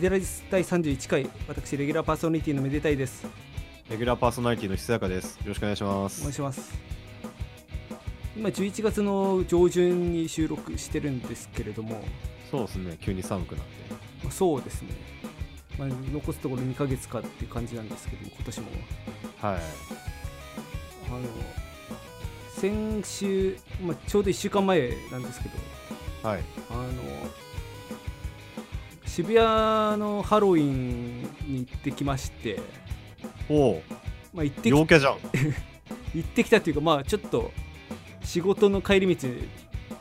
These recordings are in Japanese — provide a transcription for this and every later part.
デラジス第31回私レギュラーパーソナリティのめでたいですレギュラーパーソナリティのひさやかです。よろしくお願いしまお願すい。します今11月の上旬に収録してるんですけれども、そうですね、急に寒くなって。まあ、そうですね、まあ、残すところ2ヶ月かっていう感じなんですけども今年もはい。あの先週、まあ、ちょうど1週間前なんですけどはい。あの渋谷のハロウィンに行ってきまして、おお、まあ、行ってき陽キャじゃん。行ってきたっていうかまあちょっと仕事の帰り道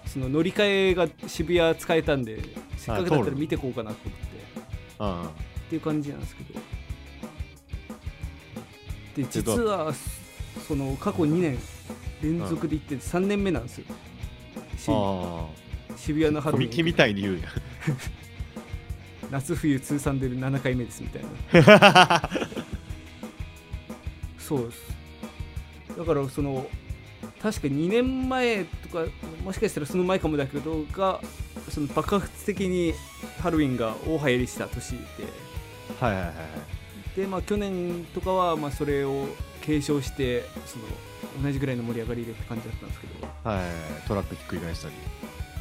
その乗り換えが渋谷使えたんでせっかくだったら見てこうかなと思ってうん。っていう感じなんですけどで実はその過去2年連続で行って3年目なんですよ、しあ渋谷のあ。ハロウィンみたいに言うやん。夏冬通算で7回目ですみたいな そうですだからその確か2年前とかもしかしたらその前かもだけどがその爆発的にハロウィンが大流行りした年ではいはいはいはい。でまあ去年とかはまあそれを継承してその同じぐらいの盛り上がりでって感じだったんですけどはいはいはい。トラックひっくり返したり。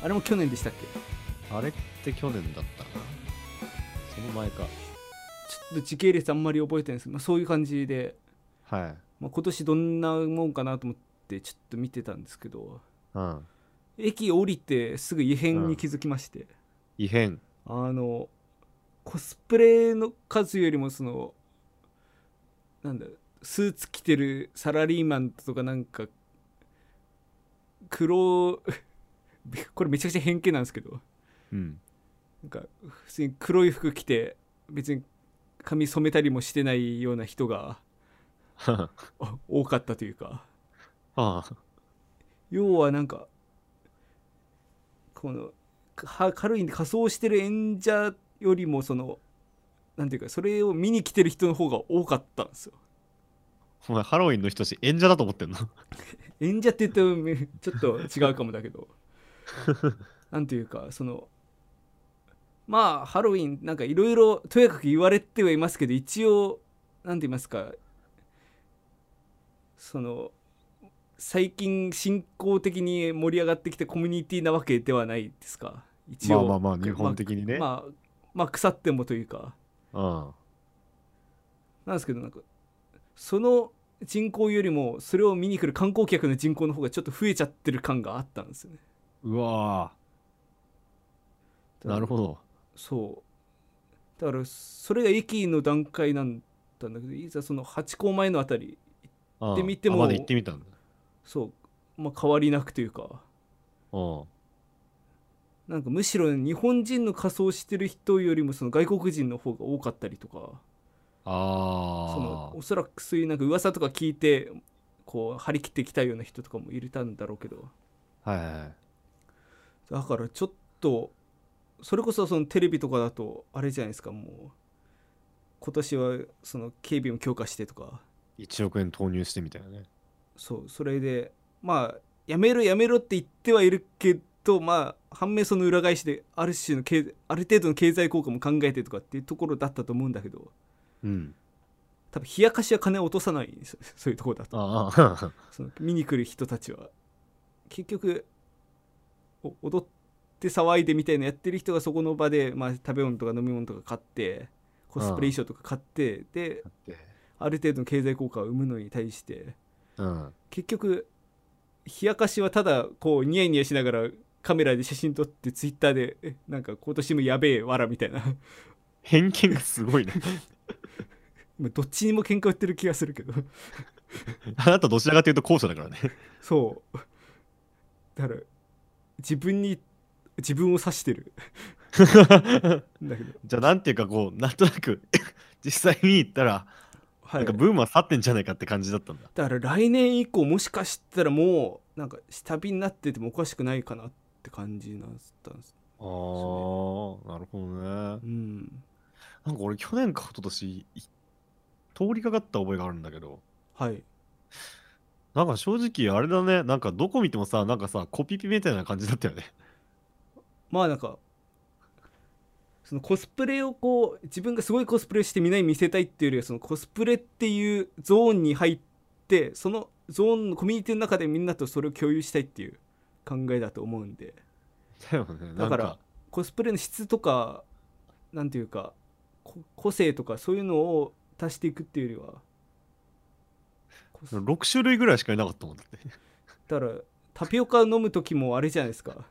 あれも去年でしたっけ？あれって去年だったな。その前か。ちょっと時系列あんまり覚えてないんですけど、まあ、そういう感じで、はい。まあ、今年どんなもんかなと思ってちょっと見てたんですけどうん。駅降りてすぐ異変に気づきまして、異変。あのコスプレの数よりもそのなんだスーツ着てるサラリーマンとかなんか黒 これめちゃくちゃ偏見なんですけどうん。なんか普通に黒い服着て別に髪染めたりもしてないような人が 多かったというか。あ。要はなんかこのはハロウィンで仮装してる演者よりもそのなんていうかそれを見に来てる人の方が多かったんですよ。お前ハロウィンの人たち演者だと思ってんの？演者って言うとめちょっと違うかもだけど。なんていうかそのまあハロウィンなんかいろいろとやかく言われてはいますけど一応なんて言いますかその最近進行的に盛り上がってきたコミュニティなわけではないですか一応まあまあまあ日本的にねまあ、まあ腐ってもというかうん。なんですけどなんかその人口よりもそれを見に来る観光客の人口の方がちょっと増えちゃってる感があったんですよねうわーなるほど。そうだからそれが駅の段階なんだんだけどいざその八甲前のあたりうんってみてもあまだ行ってみたんだ。そうまあ変わりなくというかうん。なんかむしろ日本人の仮装してる人よりもその外国人の方が多かったりとかあそのあ。おそらくそういうなんか噂とか聞いてこう張り切ってきたような人とかもいたんだろうけどはいはいはい。だからちょっとそれこそそのテレビとかだとあれじゃないですかもう今年はその警備も強化してとか1億円投入してみたいなね。そうそれでまあやめろやめろって言ってはいるけどまあ反面その裏返しである種の経ある程度の経済効果も考えてとかっていうところだったと思うんだけどうん。多分冷やかしは金を落とさない そういうところだとああ。その見に来る人たちは結局お踊って騒いでみたいなやってる人がそこの場で、まあ、食べ物とか飲み物とか買ってコスプレ衣装とか買ってである程度の経済効果を生むのに対してうん。結局冷やかしはただこうニヤニヤしながらカメラで写真撮ってツイッターでえなんか今年もやべえわらみたいな偏見がすごいね。まあどっちにも喧嘩売ってる気がするけどあなたどちらかというと後者だからね。そうだから自分に自分を指してる。だけど。じゃあなんていうかこう、なんとなく 実際に行ったら、はないんかブームは去ってんじゃないかって感じだったんだ。だから来年以降もしかしたらもうなんか下火になっててもおかしくないかなって感じなんったんです。ああ、なるほどね。うん。なんか俺去年か一昨年い通りかかった覚えがあるんだけど、はい。なんか正直あれだね、なんかどこ見てもさ、なんかさ、コピペみたいな感じだったよね。まあなんかそのコスプレをこう自分がすごいコスプレしてみんなに見せたいっていうよりはそのコスプレっていうゾーンに入ってそのゾーンのコミュニティの中でみんなとそれを共有したいっていう考えだと思うんで。だよねだからコスプレの質とかなんていうかこ個性とかそういうのを足していくっていうよりは。コス6種類ぐらいしかいなかったもんだって。だからタピオカ飲む時もあれじゃないですか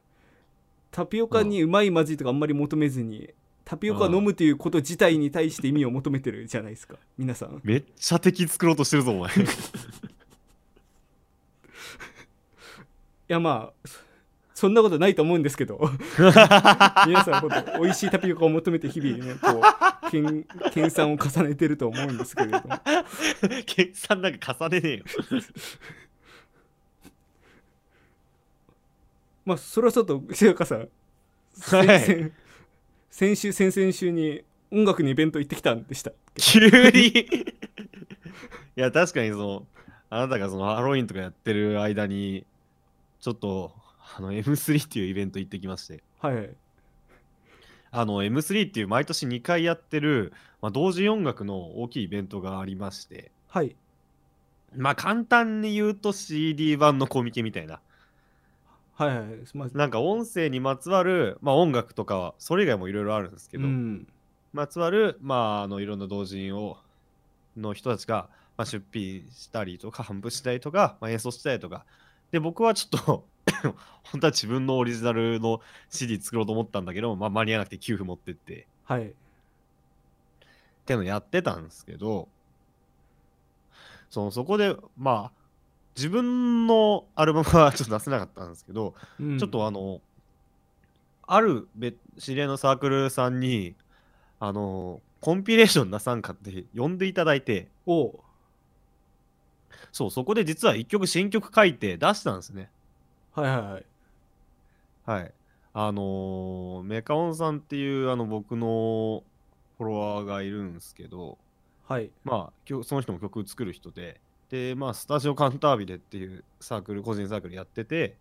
タピオカにうまいまずいとかあんまり求めずにタピオカを飲むということ自体に対して意味を求めてるじゃないですか。皆さん。めっちゃ敵作ろうとしてるぞお前。いやまあそそんなことないと思うんですけど。皆さんほんと美味しいタピオカを求めて日々ねこう研研鑽を重ねてると思うんですけれども。計算なんか重ねねえよまあそれはちょっと石岡さん、はい。先先週先々週に音楽にイベント行ってきたんでした急に。いや確かにそのあなたがそのハロウィンとかやってる間にちょっとあの M3 っていうイベント行ってきまして。はいはい。あの M3 っていう毎年2回やってる、まあ、同時音楽の大きいイベントがありまして。はい。まあ簡単に言うと CD 版のコミケみたいなはいはい。まあなんか音声にまつわる、まあ、音楽とかはそれ以外もいろいろあるんですけど、うん。まつわる、まあ、あのいろんな同人をの人たちが、まあ、出品したりとか販布したりとか、まあ、演奏したりとか。で僕はちょっと 本当は自分のオリジナルの CD 作ろうと思ったんだけど、まあ、間に合わなくて給付持ってって。はい。っていうのやってたんですけどそのそこでまあ自分のアルバムはちょっと出せなかったんですけど、うん。ちょっとあのある別知り合いのサークルさんにあのコンピレーション出さんかって呼んでいただいて。おう。そうそこで実は一曲新曲書いて出したんですね。はいはいはい。はい。あのーメカオンさんっていうあの僕のフォロワーがいるんですけどはい。まあその人も曲作る人ででまあスタジオカンタービレっていうサークル個人サークルやってて。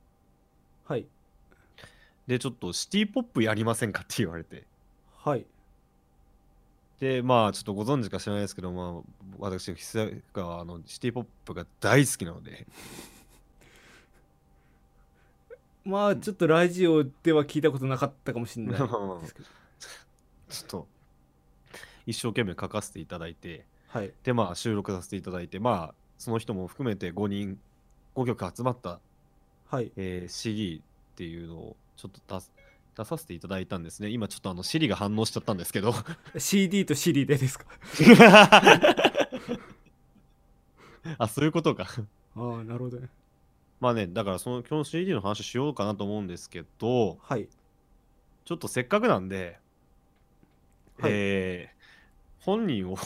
はい。でちょっとシティポップやりませんかって言われて。はい。でまあちょっとご存知か知らないですけどまあ私久がはあのシティポップが大好きなので。まあちょっとラジオでは聞いたことなかったかもしれないですけど。ちょっと一生懸命書かせていただいて。はい。でまあ収録させていただいてまあその人も含めて5人5曲集まった、はい。えー CD っていうのをちょっと出す出させていただいたんですね。今ちょっとあの Siri が反応しちゃったんですけど。CD と CD でですか？あそういうことか。ああなるほどね。まあねだからその今日 CD の話しようかなと思うんですけどはい。ちょっとせっかくなんで、はい。えー本人を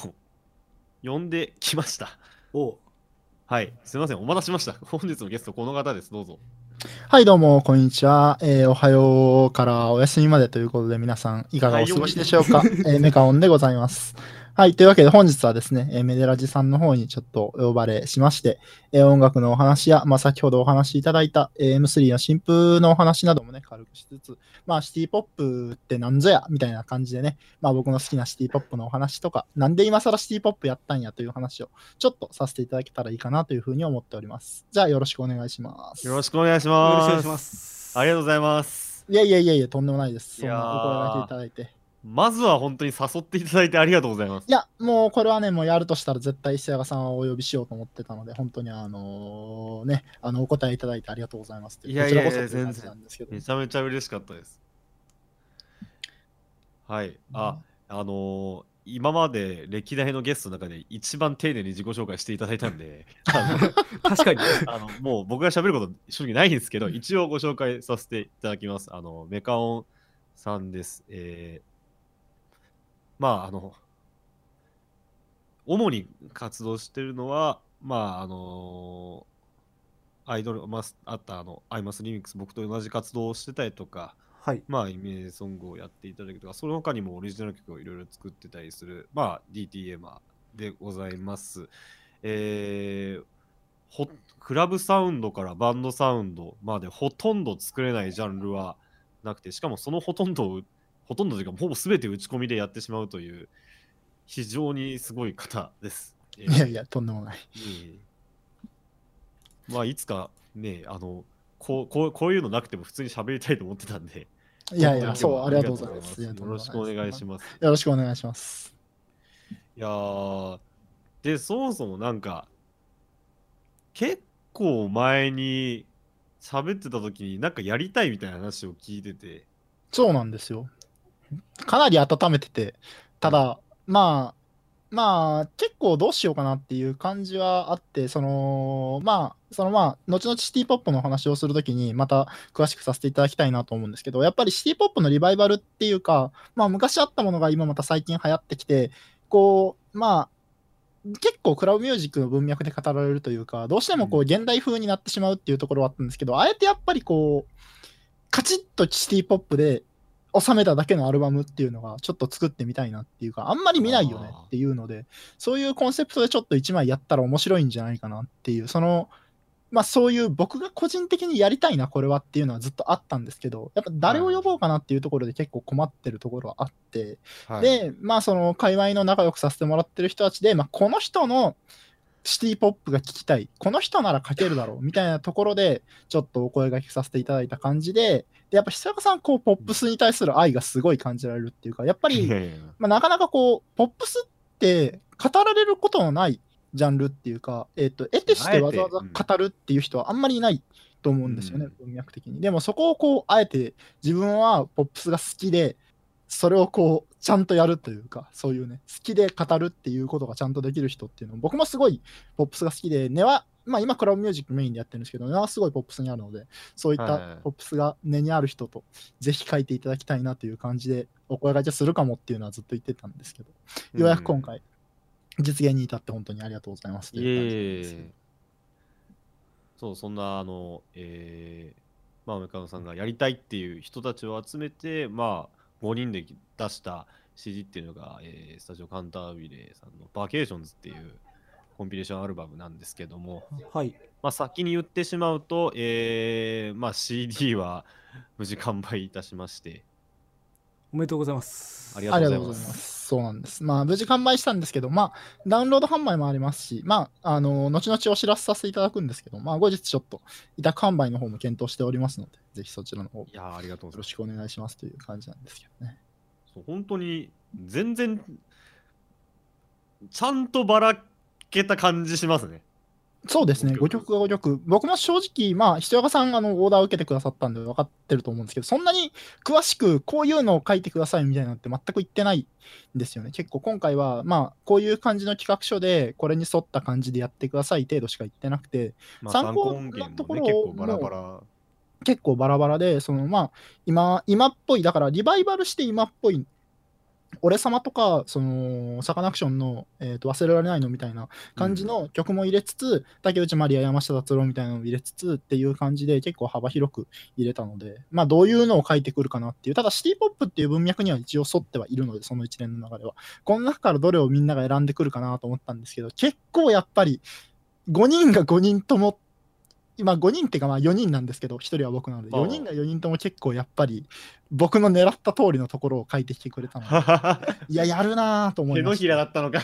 呼んできました。おうはいすいませんお待たせしました本日のゲストこの方ですどうぞはい、どうも、こんにちは。えーおはようからお休みまでということで、皆さん、いかがお過ごしでしょうか？えーメカオンでございます。はい、というわけで、本日はですね、えーメデラジさんの方にちょっとお呼ばれしまして、えー音楽のお話や、まあ、先ほどお話しいただいた、えー M3 の新風のお話などもね、軽くしつつ、まあ、シティポップってなんぞやみたいな感じでね、まあ、僕の好きなシティポップのお話とか、なんで今更シティポップやったんやという話を、ちょっとさせていただけたらいいかなというふうに思っております。じゃあ、よろしくお願いします。よろしくお願いしよろしくおます願いしますありがとうございますいやいやいやいや、とんでもないです。そんいやーなお声掛けいただいて。まずは本当に誘っていただいてありがとうございますいや、もうこれはね、もうやるとしたら絶対伊勢谷さんをお呼びしようと思ってたので、本当にあのね、あの、お答えいただいてありがとうございますってういやいやいやこちらこそという感じ全然なんですけど。めちゃめちゃ嬉しかったですはいああのー今まで歴代のゲストの中で一番丁寧に自己紹介していただいたんで あの確かにあのもう僕が喋ること正直ないんですけど、一応ご紹介させていただきます。あのメカオンさんです。えー、まあ、あの、主に活動してるのは、まあ、あのアイドル、まあ、あったあの、アイマスリミックス、僕と同じ活動をしてたりとか、はいまあ、イメージソングをやっていただくとか、その他にもオリジナル曲をいろいろ作ってたりする、まあ、DTM でございます。えーほクラブサウンドからバンドサウンドまでほとんど作れないジャンルはなくてしかもそのほとんどをほとんどというかほぼ全て打ち込みでやってしまうという非常にすごい方です。えーいやいや、とんでもない。まあいつかねあのこうこうこういうのなくても普通に喋りたいと思ってたんでいやいや、そう、ありがとうございます。よろしくお願いします。よろしくお願いします。いやーでそもそもなんか結構前に喋ってた時になんかやりたいみたいな話を聞いててそうなんですよ。かなり温めてて、ただ、まあ、まあ、結構どうしようかなっていう感じはあって、その、まあ、そのまあ、後々シティポップの話をするときに、また詳しくさせていただきたいなと思うんですけど、やっぱりシティポップのリバイバルっていうか、まあ、昔あったものが今また最近流行ってきて、こう、まあ、結構クラブミュージックの文脈で語られるというか、どうしてもこう現代風になってしまうっていうところはあったんですけど、あえてやっぱりこう、カチッとシティポップで収めただけのアルバムっていうのがちょっと作ってみたいなっていうか、あんまり見ないよねっていうので、そういうコンセプトでちょっと1枚やったら面白いんじゃないかなっていう、その、まあそういう僕が個人的にやりたいな、これはっていうのはずっとあったんですけど、やっぱ誰を呼ぼうかなっていうところで結構困ってるところはあって、はい。で、まあその界隈の仲良くさせてもらってる人たちで、まあこの人のシティポップが聞きたい、この人なら書けるだろう。みたいなところで、ちょっとお声掛けさせていただいた感じで、でやっぱ久岡さん、こう、ポップスに対する愛がすごい感じられるっていうか、やっぱりまあ、なかなかこう、ポップスって語られることのないジャンルっていうか、えっ、と、得てしてわざわざ語るっていう人はあんまりいないと思うんですよね、うん。文脈的に。でもそこをこう、あえて自分はポップスが好きで、それをこう、ちゃんとやるというか、そういうね、好きで語るっていうことがちゃんとできる人っていうの僕もすごいポップスが好きで、根は、まあ今クラブミュージックメインでやってるんですけど、根はすごいポップスにあるので、そういったポップスが根にある人と、ぜひ書いていただきたいなという感じで、お声掛けするかもっていうのはずっと言ってたんですけど、ようやく今回、実現に至って本当にありがとうございますという感じで。す。え。そうそんなあのえーまあ梅川さんがやりたいっていう人たちを集めてまあ5人で出した CD っていうのが、えースタジオカンタービレーさんの「バケーションズ」っていうコンピレーションアルバムなんですけども、はい。まあ、先に言ってしまうと、えーまあ、CD は無事完売いたしましておめでとうございますありがとうございます。そうなんです。まあ、無事完売したんですけど、まあ、ダウンロード販売もありますし、まあ、あの、後々お知らせさせていただくんですけど、まあ、後日ちょっと委託販売の方も検討しておりますので、ぜひそちらの方よいやーありがとうございますろしくお願いしますという感じなんですけどね。そう本当に全然ちゃんとばらけた感じしますね。そうですね、5 5曲が5曲。僕も正直、まあ、ひとやかさん、あの、オーダーを受けてくださったんで分かってると思うんですけど、そんなに詳しく、こういうのを書いてくださいみたいなのって全く言ってないんですよね。結構今回は、まあ、こういう感じの企画書で、これに沿った感じでやってください程度しか言ってなくて、まあ、参考参考音な源ところね結構バラバラ。結構バラバラで、そのまあ、今、今っぽい、だからリバイバルして今っぽい、俺様とか、その、サカナクションの、えーと忘れられないのみたいな感じの曲も入れつつ、竹内まりや山下達郎みたいなのを入れつつっていう感じで結構幅広く入れたので、まあどういうのを書いてくるかなっていう、ただシティポップっていう文脈には一応沿ってはいるので、その一連の流れは。この中からどれをみんなが選んでくるかなと思ったんですけど、結構やっぱり5人が5人とも、今5人っていうかまあ4人なんですけど、1人は僕なので、ああ4人が4人とも結構やっぱり僕の狙った通りのところを書いてきてくれたので、いや、やるなぁと思い手のました。ひらだったのか。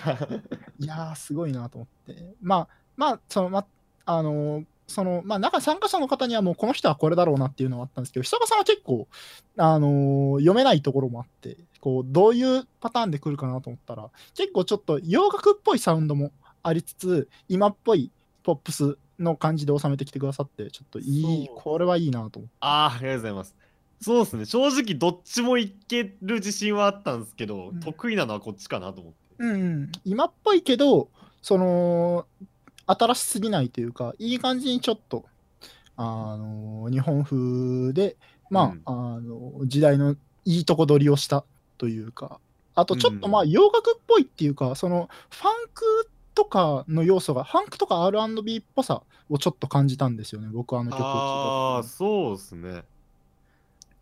いやー、すごいなと思って。まあ、まあ、その、ま、あのーその、まあ、中参加者の方にはもうこの人はこれだろうなっていうのはあったんですけど、久岡さんは結構、あのー読めないところもあって、こう、どういうパターンで来るかなと思ったら、結構ちょっと洋楽っぽいサウンドもありつつ、今っぽいポップスの感じで収めてきてくださって、ちょっといい、これはいいなと思って。あーありがとうございます。そうですね、正直どっちもいける自信はあったんですけど、うん得意なのはこっちかなと思って。うんうん、今っぽいけど、その、新しすぎないというか、いい感じにちょっと、あの、日本風で、まあ、うんあの、時代のいいとこ取りをしたというか、あとちょっとうんまあ、洋楽っぽいっていうか、その、ファンクとかの要素が、ファンクとか R&B っぽさをちょっと感じたんですよね、僕はあの曲を聴いたああ、そうですね。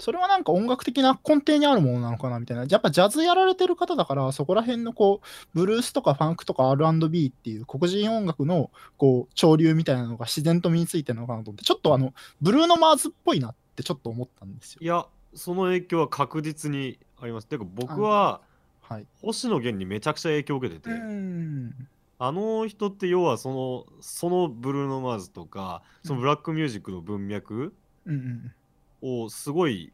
それはなんか音楽的な根底にあるものなのかなみたいな。やっぱジャズやられてる方だから、そこら辺のこう、ブルースとかファンクとか R&B っていう黒人音楽のこう、潮流みたいなのが自然と身についてるのかなと思って、ちょっとあの、ブルーノ・マーズっぽいなってちょっと思ったんですよ。いや、その影響は確実にあります。てか僕ははい。星野源にめちゃくちゃ影響を受けてて、うん。あの人って要はそのそのブルーノ・マーズとかそのブラックミュージックの文脈うんうん。をすごい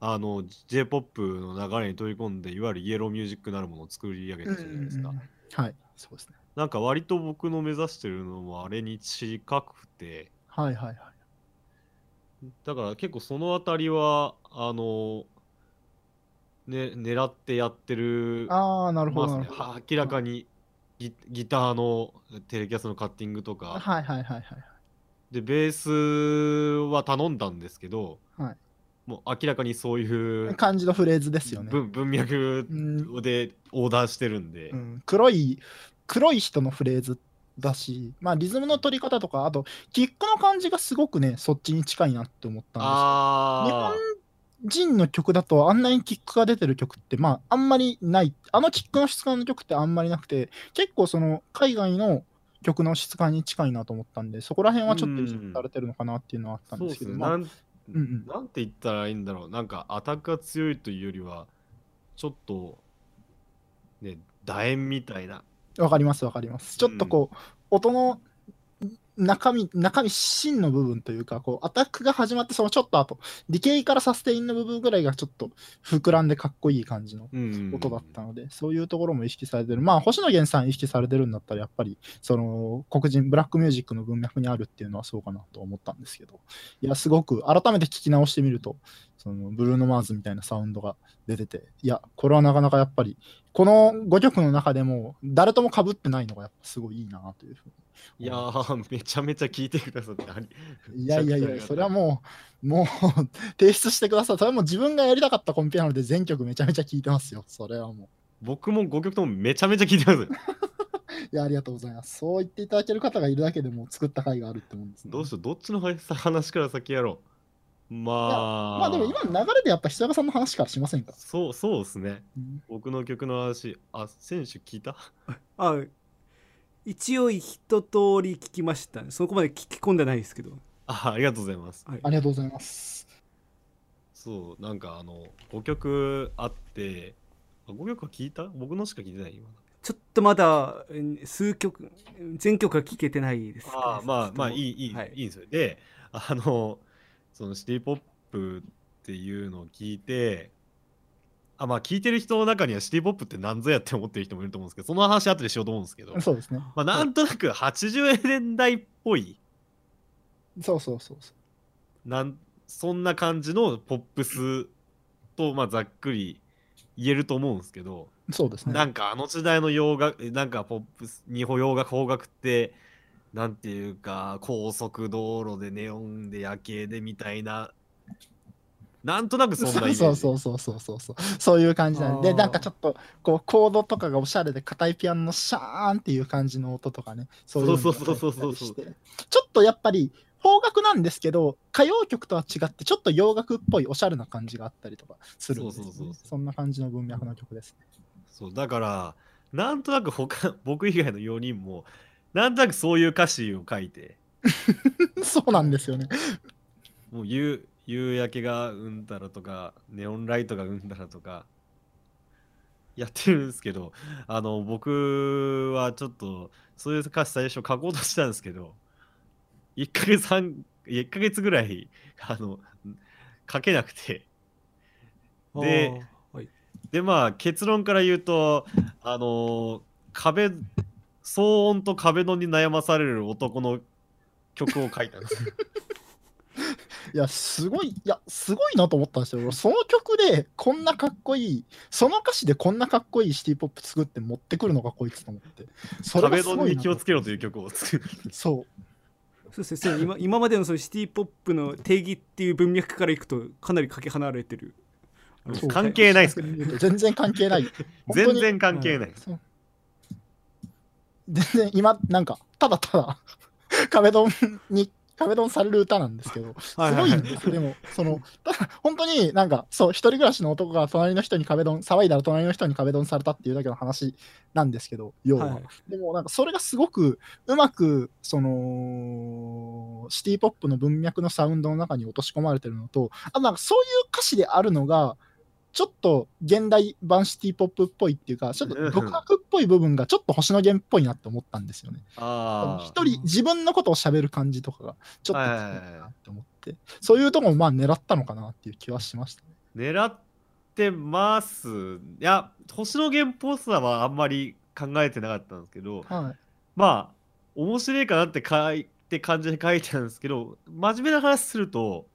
あの J-POP の流れに取り込んでいわゆるイエローミュージックなるものを作り上げたじゃないですか。はい。そうですね。なんか割と僕の目指してるのもあれに近くてはいはいはい。だから結構そのあたりはあのね狙ってやってるああ、なるほど。ねなるほどは明らかにギギターのテレキャスのカッティングとかはいはいはいはい。でベースは頼んだんですけど、はいもう明らかにそういう感じのフレーズですよね。文文脈うんでオーダーしてるんで、うん、黒い、黒い人のフレーズだし、まあリズムの取り方とか、あと、キックの感じがすごくね、そっちに近いなって思ったんですよ。日本あ人の曲だとあんなにキックが出てる曲って、まああんまりない。あのキックの質感の曲ってあんまりなくて、結構その海外の曲の質感に近いなと思ったんで、そこら辺はちょっと意識されてるのかなっていうのはあったんでけど、まあん,、うんうん。なんて言ったらいいんだろう。なんかアタックが強いというよりはちょっとね楕円みたいな。わかりますわかります。ちょっとこう、音の中身、中身、芯の部分というか、こう、アタックが始まって、そのちょっと後、ディケイからサステインの部分ぐらいがちょっと膨らんでかっこいい感じのうん音だったので、そういうところも意識されてる。まあ、星野源さん意識されてるんだったら、やっぱり、その、黒人、ブラックミュージックの文脈にあるっていうのはそうかなと思ったんですけど、いや、すごく、改めて聞き直してみると、その、ブルーノ・マーズみたいなサウンドが出てて、いや、これはなかなかやっぱり、この5曲の中でも、誰とも被ってないのが、やっぱすごいいいなというふうに。いやーめちゃめちゃ聞いてくださってありいやいやいや、それはもう、もう、提出してください。それはもう自分がやりたかったコンピなので、全曲めちゃめちゃ聴いてますよ。それはも僕も5曲ともめちゃめちゃ聞いてますう。いや、ありがとうございます。そう言っていただける方がいるだけでもう作った回があるってもんですね。どうしようどっちの話から先やろうまあまあでも今の流れでやっぱ久山さんの話からしませんか、そうそうですねうん僕の曲の話あ選手聞いた？あ一応一通り聞きました。そこまで聞き込んでないですけど。あありがとうございます。はい。ありがとうございます。そうなんかあの5曲あってあ5曲は聞いた？僕のしか聞いてない今ちょっとまだえ数曲全曲は聞けてないです、ああまあまあいいいい、はい。い、いんですよ。であのそのシティ・ポップっていうのを聞いてあまあ聞いてる人の中にはシティ・ポップって何ぞやって思ってる人もいると思うんですけどその話後でしようと思うんですけど、そうですね。まあ、なんとなく80年代っぽいそうそうそうそなんそんな感じのポップスと、まあ、ざっくり言えると思うんですけど、う。そうですね。なんかあの時代の洋楽なんかポップス日本洋楽邦楽ってなんていうか高速道路でネオンで夜景でみたいななんとなくそんなイメそうそうそうそうそうそう。そういう感じなんで。なんかちょっとこうコードとかがおしゃれで硬いピアノのシャーンっていう感じの音とかね。そうそうそうそうそうそうちょっとやっぱり邦楽なんですけど歌謡曲とは違ってちょっと洋楽っぽいおしゃれな感じがあったりとかするんで。すよねそうそうそうそう。そんな感じの文脈の曲ですね。そうだからなんとなく他僕以外の4人もなんとなくそういう歌詞を書いて。そうなんですよね。もう夕夕焼けがうんだらとかネオンライトがうんだらとかやってるんですけどあの僕はちょっとそういう歌詞最初書こうとしたんですけど1ヶ月半1ヶ月ぐらいあの書けなくて。ではい。でまあ結論から言うとあの壁騒音と壁ドンに悩まされる男の曲を書いたんですよ いやすごいいやすごいなと思ったんですよ。その曲でこんなかっこいいその歌詞でこんなかっこいいシティポップ作って持ってくるのかこいつと思って。それが壁ドンに気をつけろという曲を作る。そう。そうですね。そう今今までのそのシティ・ポップの定義っていう文脈からいくとかなりかけ離れてる。関係ないっす全然関係ない。全然関係ない。全然今、なんか、ただただ、壁ドンに、壁ドンされる歌なんですけど、すごいんです、でも、その、ただ、本当になんか、そう、一人暮らしの男が隣の人に壁ドン、騒いだら隣の人に壁ドンされたっていうだけの話なんですけど、要は。はい。でもなんかそれがすごくうまくそのシティポップの文脈のサウンドの中に落とし込まれてるのと、あとなんかそういう歌詞であるのが、ちょっと現代版シティポップっぽいっていうか、ちょっと独白っぽい部分がちょっと星野源っぽいなって思ったんですよね。あ一人自分のことを喋る感じとかがちょっとなって思って、そういうとこもまあ狙ったのかなっていう気はしましたね。狙ってます。いや、星野源っぽさはあんまり考えてなかったんですけど、はい。まあ、面白いかなって書いて感じで書いてたんですけど、真面目な話すると、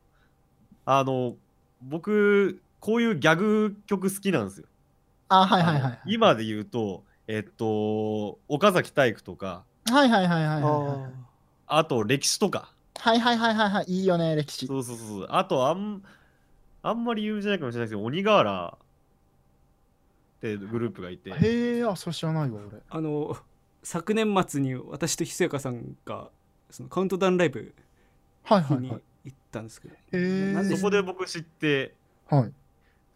あの、僕、こういうギャグ曲好きなんですよ。あ、はいはいはい。今で言うと、えっと、岡崎体育とか、はいはいはいはいはいはい。あと歴史とか、はいはいはいはいはい。いいよね、歴史。そうそうそうそう、あとあん、あんまり有名じゃないかもしれないですけど、鬼瓦ってグループがいて、へえ、あ、それ知らないわ、俺。あの昨年末に私とひそやかさんがそのカウントダウンライブにはいはいはい。行ったんですけど、へえ。なんでそこで僕知って、はい。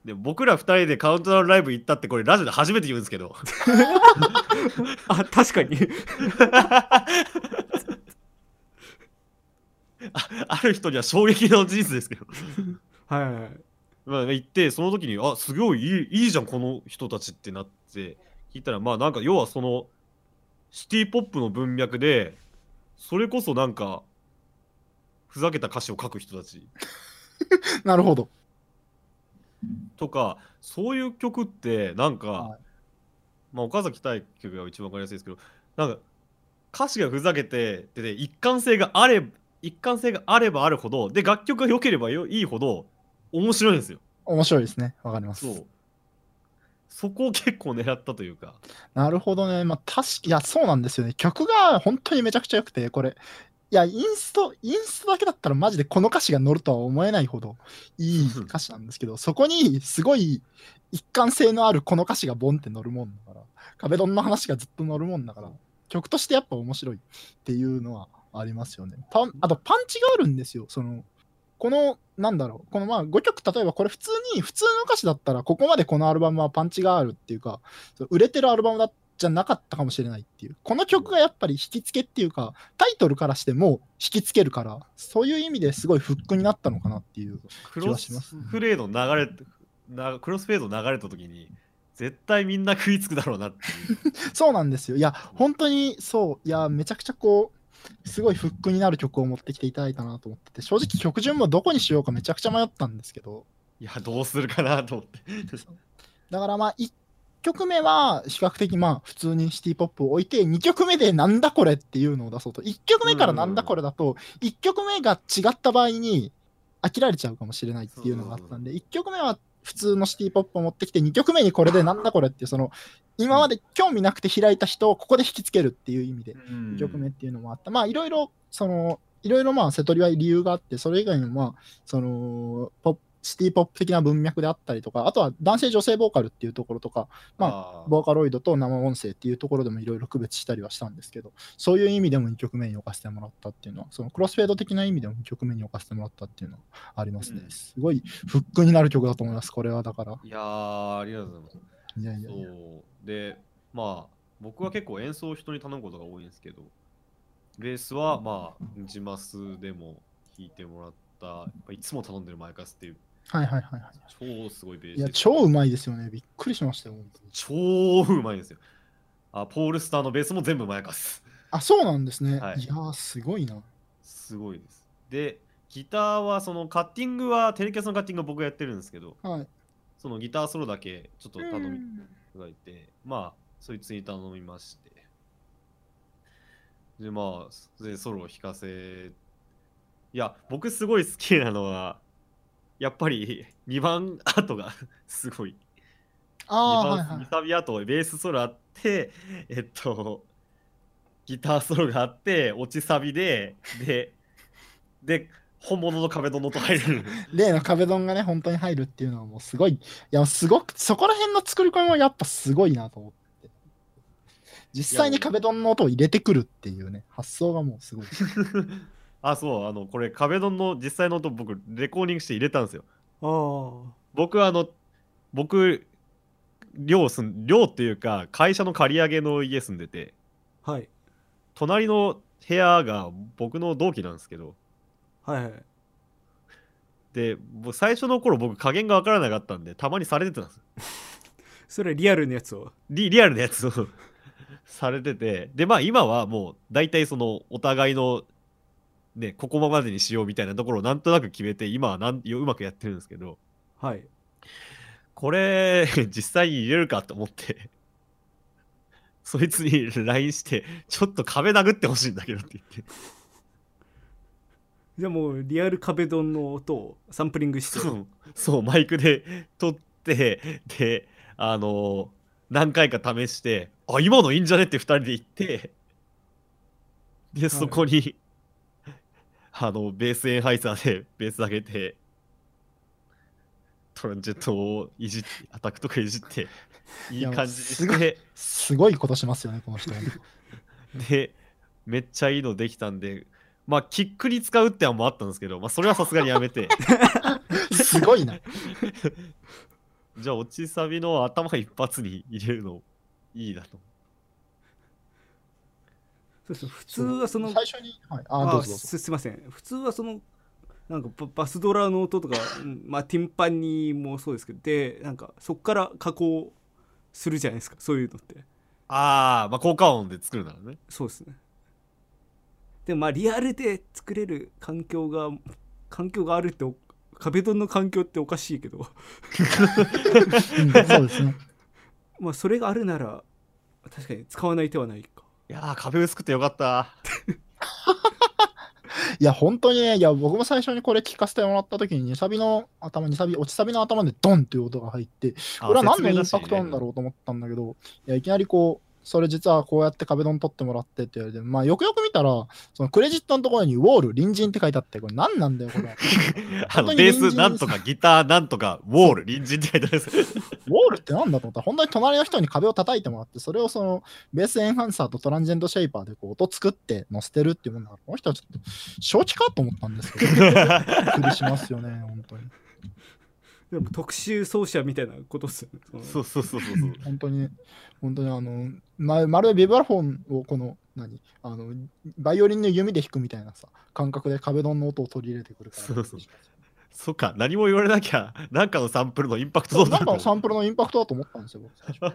で僕ら二人でカウントダウンライブ行ったってこれラジオで初めて言うんですけど。あ確かに。あある人には衝撃の事実ですけど、はいはいはい。まあ、行ってその時にあすごいいいいいじゃんこの人たちってなって聞いたらまあなんか要はそのシティポップの文脈でそれこそなんかふざけた歌詞を書く人たち。なるほど。とかそういう曲ってなんか、はいまあ岡崎体育が一番わかりやすいですけどなんか歌詞がふざけてでで一貫性があれ一貫性があればあるほどで楽曲が良ければよいいほど面白いんですよ面白いですね。わかります。そうそこを結構狙ったというかなるほどね。まあ、確か、いや、そうなんですよね。曲が本当にめちゃくちゃ良くて、これ、いや、インスト、インストだけだったらマジでこの歌詞が乗るとは思えないほどいい歌詞なんですけど、そこにすごい一貫性のあるこの歌詞がボンって乗るもんだから、壁ドンの話がずっと乗るもんだから、曲としてやっぱ面白いっていうのはありますよね。パンあと、パンチがあるんですよ。その、この、なんだろう、このまあ5曲、例えばこれ普通に、普通の歌詞だったら、ここまでこのアルバムはパンチがあるっていうか、売れてるアルバムだじゃなかったかもしれないっていう。この曲がやっぱり引き付けっていうか、タイトルからしても引き付けるから、そういう意味ですごいフックになったのかなっていう。クロスフレードの流れなクロスフェード流れた時に絶対みんな食いつくだろうなって そうなんですよ。いや、本当にそう、いや、めちゃくちゃこう、すごいフックになる曲を持ってきていただいたなと思ってて、正直曲順もどこにしようかめちゃくちゃ迷ったんですけど、いやどうするかなと思ってだからまあ、1曲目は比較的まあ、普通にシティポップを置いて、2曲目でなんだこれっていうのを出そうと。1曲目からなんだこれだと、1曲目が違った場合に飽きられちゃうかもしれないっていうのがあったんで、1曲目は普通のシティポップを持ってきて、2曲目にこれでなんだこれっていう、その、今まで興味なくて開いた人をここで引きつけるっていう意味で、2曲目っていうのもあった。まあ、いろいろ、その、いろいろまあ、瀬戸りは理由があって、それ以外にもまあ、その、ポップシティポップ的な文脈であったりとか、あとは男性女性ボーカルっていうところとか、まあボーカロイドと生音声っていうところでもいろいろ区別したりはしたんですけど、そういう意味でも2曲目に置かせてもらったっていうのは、そのクロスフェード的な意味でも2曲目に置かせてもらったっていうのはありますね。うんすごいフックになる曲だと思います、これはだから。いやーありがとうございますいやいや。そうでまあ僕は結構演奏を人に頼むことが多いんですけどベースはまあジマスでも弾いてもらったいつも頼んでるマイカスっていうはいはいはいは超すごいベーい。いや、超うまいですよね。びっくりしましたよ。超うまいんですよあポールスターのベースも全部マイカスあ、そうなんですね。はいい、やー、すごいな。すごいですでギターはそのカッティングはテレキャスのカッティングは僕がやってるんですけどはい。そのギターソロだけちょっと頼みうんがいて、まあ、そいつに頼みまして、で、まあ、で、ソロを弾かせ、いや、僕すごい好きなのは、やっぱり2番アートが すごい。ああ、2はいはい。番サビアート、ベースソロあって、えっと、ギターソロがあって、落ちサビで、で、で、本物の壁ドンの音入る。例の壁ドンがね、本当に入るっていうのはもうすごい、いや、すごく、そこら辺の作り込みはやっぱすごいなと思って。実際に壁ドンの音を入れてくるっていうね、発想がもうすごい。あ、そう、あの、これ、壁ドンの実際の音、僕、レコーディングして入れたんですよ。あ僕はあの僕寮住ん寮っていうか会社の借り上げの家住んでて。あはい。隣の部屋が僕の同期なんですけど。はいはい。でもう最初の頃僕加減が分からなかったんでたまにされてたんです。それはリアルなやつを？リリアルなやつを されてて。でまあ今はもう大体そのお互いのねここまでにしようみたいなところをなんとなく決めて今はなんうまくやってるんですけど。はい。これ 実際に入れるかと思って そいつに LINE してちょっと壁殴ってほしいんだけどって言って。じゃあもうリアル壁ドンの音をサンプリングして。そうそうマイクで撮ってであの何回か試してあ今のいいんじゃねって2人で言ってでそこに、あのベースエンハイザーでベース上げてトランジェットをいじってアタックとかいじっていい感じにすごいしてすごいことしますよね、この人。でめっちゃいいのできたんでまあキックに使うって案もあったんですけど、まあ、それはさすがにやめて すごいな。じゃあ落ちサビの頭一発に入れるのいいなとそうそう普通はその最初に、はい、あ、あどうぞどうぞ。すすいません。普通はそのなんかババスドラの音とか、うんまあ、ティンパニーもそうですけどでなんかそっから加工するじゃないですかそういうのって。ああまあ効果音で作るならね。そうですね。でもまあリアルで作れる環境が環境があるってお壁ドンの環境っておかしいけど。うん。そうですね。まあそれがあるなら確かに使わない手はないかいやー壁薄くてよかった。いや、本当にね、いや、僕も最初にこれ聞かせてもらった時に、2サビの頭、2サビ、落ちサビの頭でドンっていう音が入って、これは何のインパクトなんだろうと思ったんだけど、いや、いきなりこう、それ実はこうやって壁ドン取ってもらってって言われて、まあ、よくよく見たら、そのクレジットのところにウォール、隣人って書いてあって、これ何なんだよ、これ。あのベースなんとかギターなんとかウォール隣人って書いてあるんです ウォールってなんだと思ったら、本当に隣の人に壁を叩いてもらって、それをそのベースエンハンサーとトランジェントシェイパーでこう音作って乗せてるっていうもんだから、この人はちょっと正気かと思ったんですけど、びっくりしますよね、本当に。でも特殊奏者みたいなことっすよね。そうそうそうそうそう。本当に、本当にあの、ままるでビブラフォンをこの、何？あの、バイオリンの弓で弾くみたいなさ、感覚で壁ドンの音を取り入れてくるから。そうそうそっか何も言われなきゃなんかのサンプルのインパクトそうなんかサンプルのインパクトだと思ったんですよ、僕最初。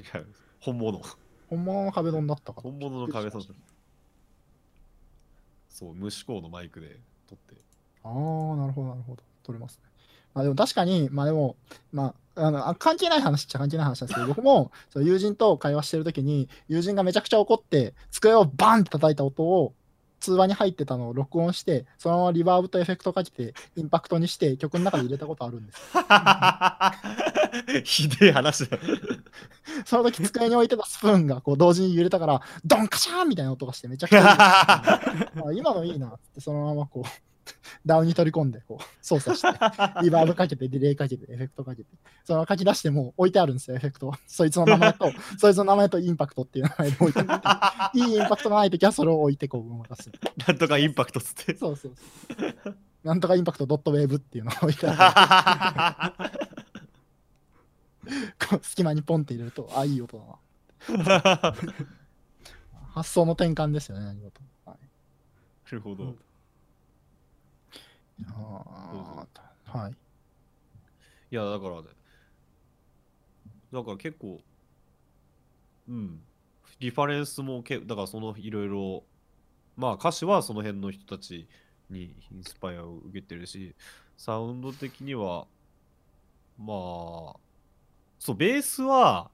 違う。本物。本物の壁ドンだったから。本物の壁ドンそう無指向のマイクで撮ってああ、なるほど、なるほど。取れますね。まあでも確かに、まあでも、まあ、あのあ関係ない話っちゃ関係ない話なんですけど、僕もそう友人と会話してるときに、友人がめちゃくちゃ怒って、机をバンって叩いた音を通話に入ってたのを録音して、そのままリバーブとエフェクトかけて、インパクトにして、曲の中で入れたことあるんですよ。ひでえ話だ その時机に置いてたスプーンがこう同時に揺れたから、ドンカシャーンみたいな音がして、めちゃくちゃいいあ今のいいなって、そのままこう、DAW に取り込んで、こう、操作して、リバーブかけて、ディレイかけて、エフェクトかけて、その書き出してもう置いてあるんですよ、エフェクト。そいつの名前と、そいつの名前とインパクトっていう名前で置いてある。いいインパクトがないときはそれを置いてこう動かす。なんとかインパクトつってそうそうそう。なんとかインパクトドットウェーブっていうのを置いてある。こう隙間にポンって入れると、あ、いい音だな。発想の転換ですよね、何事も。はいなるほど。いやーはい。いや、だからね。だから結構、うん。リファレンスもけ、だからそのいろいろ、まあ歌詞はその辺の人たちにインスパイアを受けてるし、サウンド的には、まあ、そう、ベースは、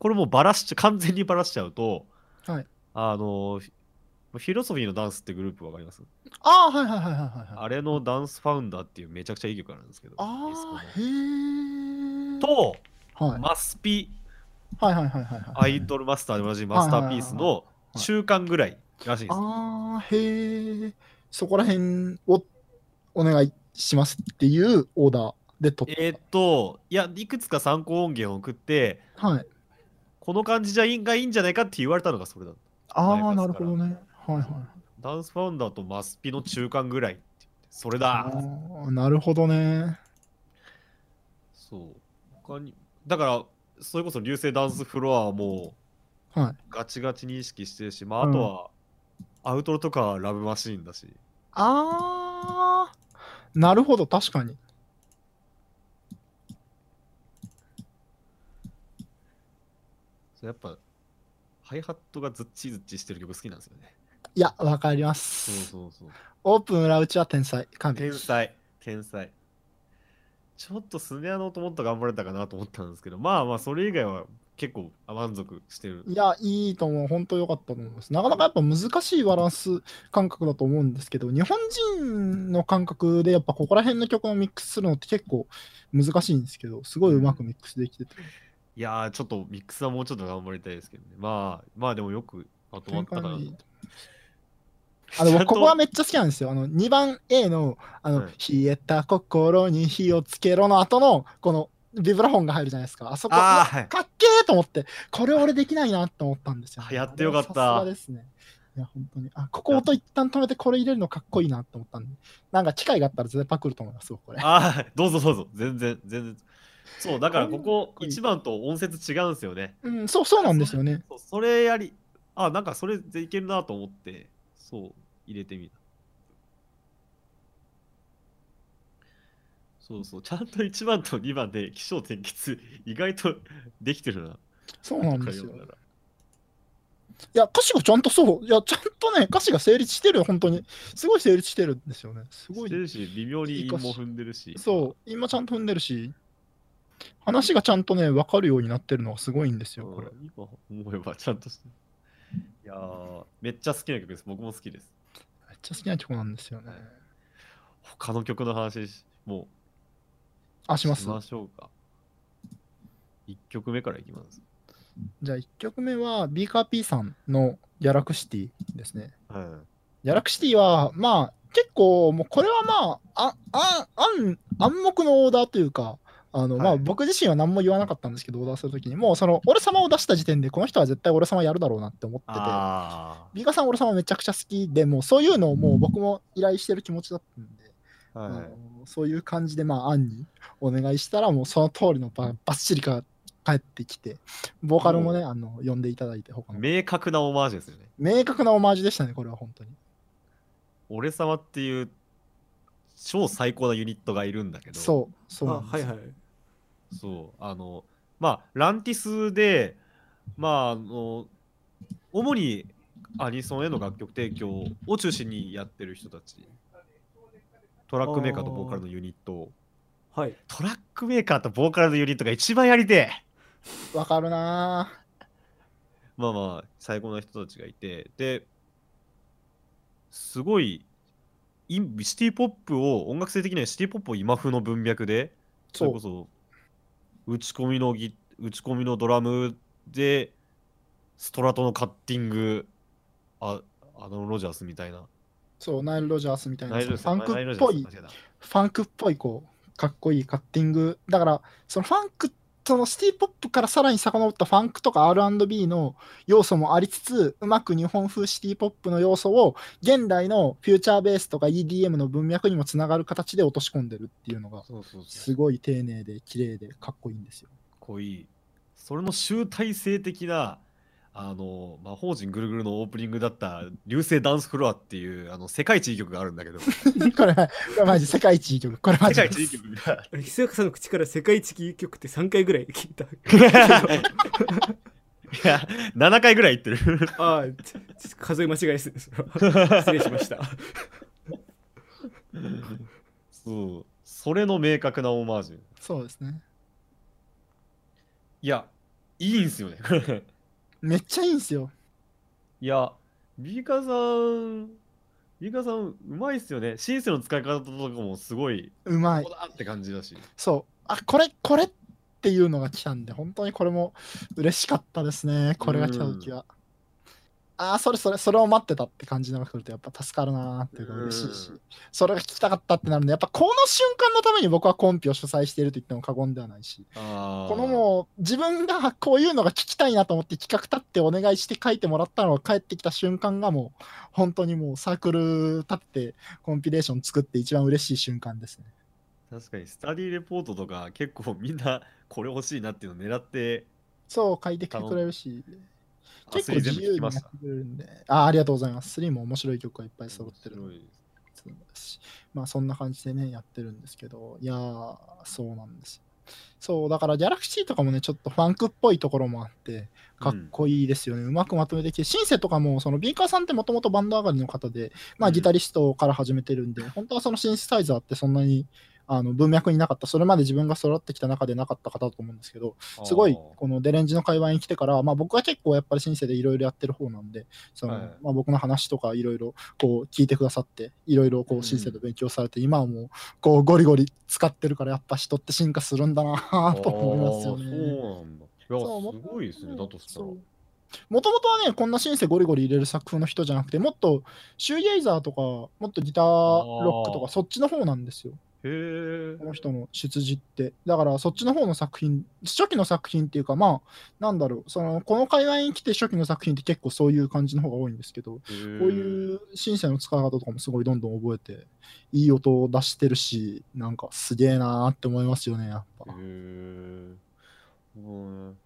これもうバラしちゃ、完全にバラしちゃうと、はいあの、フィロソフィーのダンスってグループわかります？ああ、はいはいはいはいはい。あれのダンスファウンダーっていうめちゃくちゃいい曲なんですけど、ああ、へえ。と、はい、マスピ、はいはいはいはいはい。アイドルマスターで同じマスターピースのい中間ぐらいらしいです。ああ、へえ。そこら辺をお願いしますっていうオーダーで取った。えーっと、いや、いくつか参考音源を送って、はい。この感じじゃいいんがいいんじゃないかって言われたのがそれだ。ああ、前なるほどね。はいはい。ダンスファウンダーとマスピの中間ぐらいそれあだあ、なるほどね。そう。他に、だから、それこそ流星ダンスフロアはもうはい。ガチガチに意識してるし、まあ、あとは、アウトロとかはラブマシーンだし。あー、なるほど、確かに。やっぱ、ハイハットがズッチズッチしてる曲好きなんですよね。いや、わかりまそうす。そうそう。オープン裏打ちは天才。天才、天才。ちょっとスネアの音もっと頑張れたかなと思ったんですけど、まあまあ、それ以外は結構満足してる。いや、いいと思う。本当良かったと思います。なかなかやっぱ難しいバランス感覚だと思うんですけど、日本人の感覚でやっぱここら辺の曲をミックスするのって結構難しいんですけど、すごいうまくミックスできてて。いやー、ちょっとミックスはもうちょっと頑張りたいですけどね。まあ、まあでもよくまとまったかな。いいあのここはめっちゃ好きなんですよ。あの2番 A のあの、はい冷えた心に火をつけろの後のこのビブラフォンが入るじゃないですか。あそこ、あーはいかっけーと思って、これ俺できないなって思ったんですよ、やってよかったさすがですね。いや、本当に。あ、ここ音一旦止めてこれ入れるのかっこいいなって思ったんで、なんか機会があったら絶対パクると思いますよ、これ。ああ、どうぞどうぞ。全然、全然。そう、だからここかっこいい1番と音節違うんですよね。うん、そう、そうなんですよね。それやり、あ、なんかそれでいけるなと思って、そう、入れてみた。そうそう、ちゃんと1番と2番で起承転結、意外とできてるな。そうなんですよ。いや、歌詞がちゃんとそう、いや、ちゃんとね、歌詞が成立してるよ、本当に。すごい成立してるんですよね。すごい。してるし、微妙に韻も踏んでるし。そう、今ちゃんと踏んでるし、話がちゃんとね、分かるようになってるのがすごいんですよ、これ。うん今思えばちゃんとしてる。いやー、めっちゃ好きな曲です。僕も好きです。めっちゃ好きな曲なんですよね。他の曲の話しもあ、うします？しましょうか。1曲目からいきます。じゃあ1曲目は、ビーカー P さんのギャラクシティですね。はい。ギャラクシティは、まあ、結構、もうこれはまあ、あ、あ、暗、暗黙のオーダーというか、あの、まあ、はい僕自身は何も言わなかったんですけど、オーダーするときに、もう、その、俺様を出した時点で、この人は絶対俺様やるだろうなって思ってて、あビーカーさん俺様めちゃくちゃ好きで、もうそういうのをもう僕も依頼してる気持ちだったんで、あ。はい。そういう感じで、まあ、アンにお願いしたら、もうその通りのババッチリか帰ってきて、ボーカルもね、あの呼んでいただいて、他の。明確なオマージュですよね。明確なオマージュでしたね、これは本当に。俺様っていう超最高なユニットがいるんだけど、そう、そうはいはいそう。あのまあランティスでまああの主にアニソンへの楽曲提供を中心にやってる人たち。トラックメーカーとボーカルのユニット。はい。トラックメーカーとボーカルのユニットが一番やりてえ。わかるなまあまあ最高な人たちがいて。ですごいインシティポップを音楽性的にはシティポップを今風の文脈でぁそう。それこそ打ち込みのギ打ち込みのドラムでストラトのカッティングああのロジャースみたいな。そう、ナイル・ロジャースみたいな、ファンクっぽいファンクっぽい、こう、かっこいいカッティング。だから、そのファンク、そのシティポップからさらに遡ったファンクとか R&B の要素もありつつ、うまく日本風シティポップの要素を現代のフューチャーベースとか EDM の文脈にもつながる形で落とし込んでるっていうのが、すごい丁寧で綺麗でかっこいいんですよ。かっこいいそれの集大成的なあの魔法陣ぐるぐるのオープニングだった「流星ダンスフロア」っていうあの世界一いい曲があるんだけど。これ、これマジ世界一いい曲。これマジ世界一いい曲。があれひそやかさんの口から世界一キー曲って3回ぐらい聞いた。いや7回ぐらい言ってる。ああちょちょっと数え間違いです。ねそれは失礼しました。そう。それの明確なオマージュ。そうですね。いやいいんすよねめっちゃいいんすよ。いやビーカーさんビーカーさんうまいっすよねシンセの使い方とかもすごいうまいこ。こだって感じだしそう。あ、これ、これっていうのが来たんで、本当にこれも嬉しかったですね。これが来た時は。ああ、それそれ、それを待ってたって感じのが来ると、やっぱ助かるなーっていうか嬉しいし。うん、それが聞きたかったってなるんで、やっぱこの瞬間のために僕はコンピを主催していると言っても過言ではないし、このもう自分がこういうのが聞きたいなと思って企画立ってお願いして書いてもらったのが帰ってきた瞬間がもう本当にもうサークル立ってコンピレーション作って一番嬉しい瞬間ですね。確かにスタディレポートとか結構みんなこれ欲しいなっていうのを狙ってそう書いてくれるし、あ結構自由にやってくれるんで、あありがとうございます。3も面白い曲がいっぱい揃ってるのでまあそんな感じでね、やってるんですけど、いやー、そうなんですよ。そう、だからギャラクシーとかもね、ちょっとファンクっぽいところもあって、かっこいいですよね。うまくまとめてきて、シンセとかも、そのビーカーさんってもともとバンド上がりの方で、まあうんギタリストから始めてるんで、本当はそのシンセサイザーってそんなにあの文脈になかった、それまで自分が育ってきた中でなかった方だと思うんですけど、すごいこのデレンジの会話に来てから、まあ、僕は結構やっぱりシンセでいろいろやってる方なんで、そのはいまあ、僕の話とかいろいろこう聞いてくださって、いろいろこううんシンセで勉強されて、今はもうこうゴリゴリ使ってるから、やっぱ人って進化するんだなと思いますよね。そうなんだ。いや、すごいですね、だとしたら。もともとはね、こんなシンセゴリゴリ入れる作風の人じゃなくて、もっとシューゲイザーとか、もっとギターロックとか、そっちの方なんですよ。へえこ。の人の出自って。だからそっちの方の作品、初期の作品っていうか、まあ、なんだろう、そのこの界隈に来て初期の作品って結構そういう感じの方が多いんですけど、ここういうシンセの使い方とかもすごいどんどん覚えて、いい音を出してるし、なんかすげえなーって思いますよね、やっぱへ。え。うん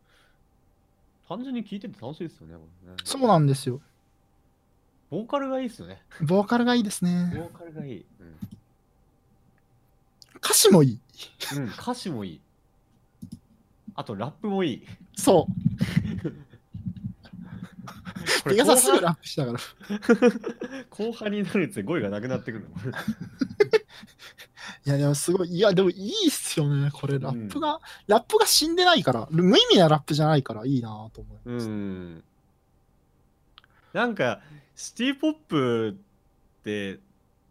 単純に聞いてて楽しいですよね、ね。そうなんですよ。ボーカルがいいですよね。ボーカルがいいですボね。ーカルがいい。うん歌詞もいい。うん、歌詞もいい。あと、ラップもいい。そう。こピガサすぐラップしたから。後半 になるにつれ語彙がなくなってくるの。いや、でもすごい、いや、でもいいっすよね、これ、ラップが、ラップが死んでないから、無意味なラップじゃないからいいなと思います。うん。なんか、シティポップって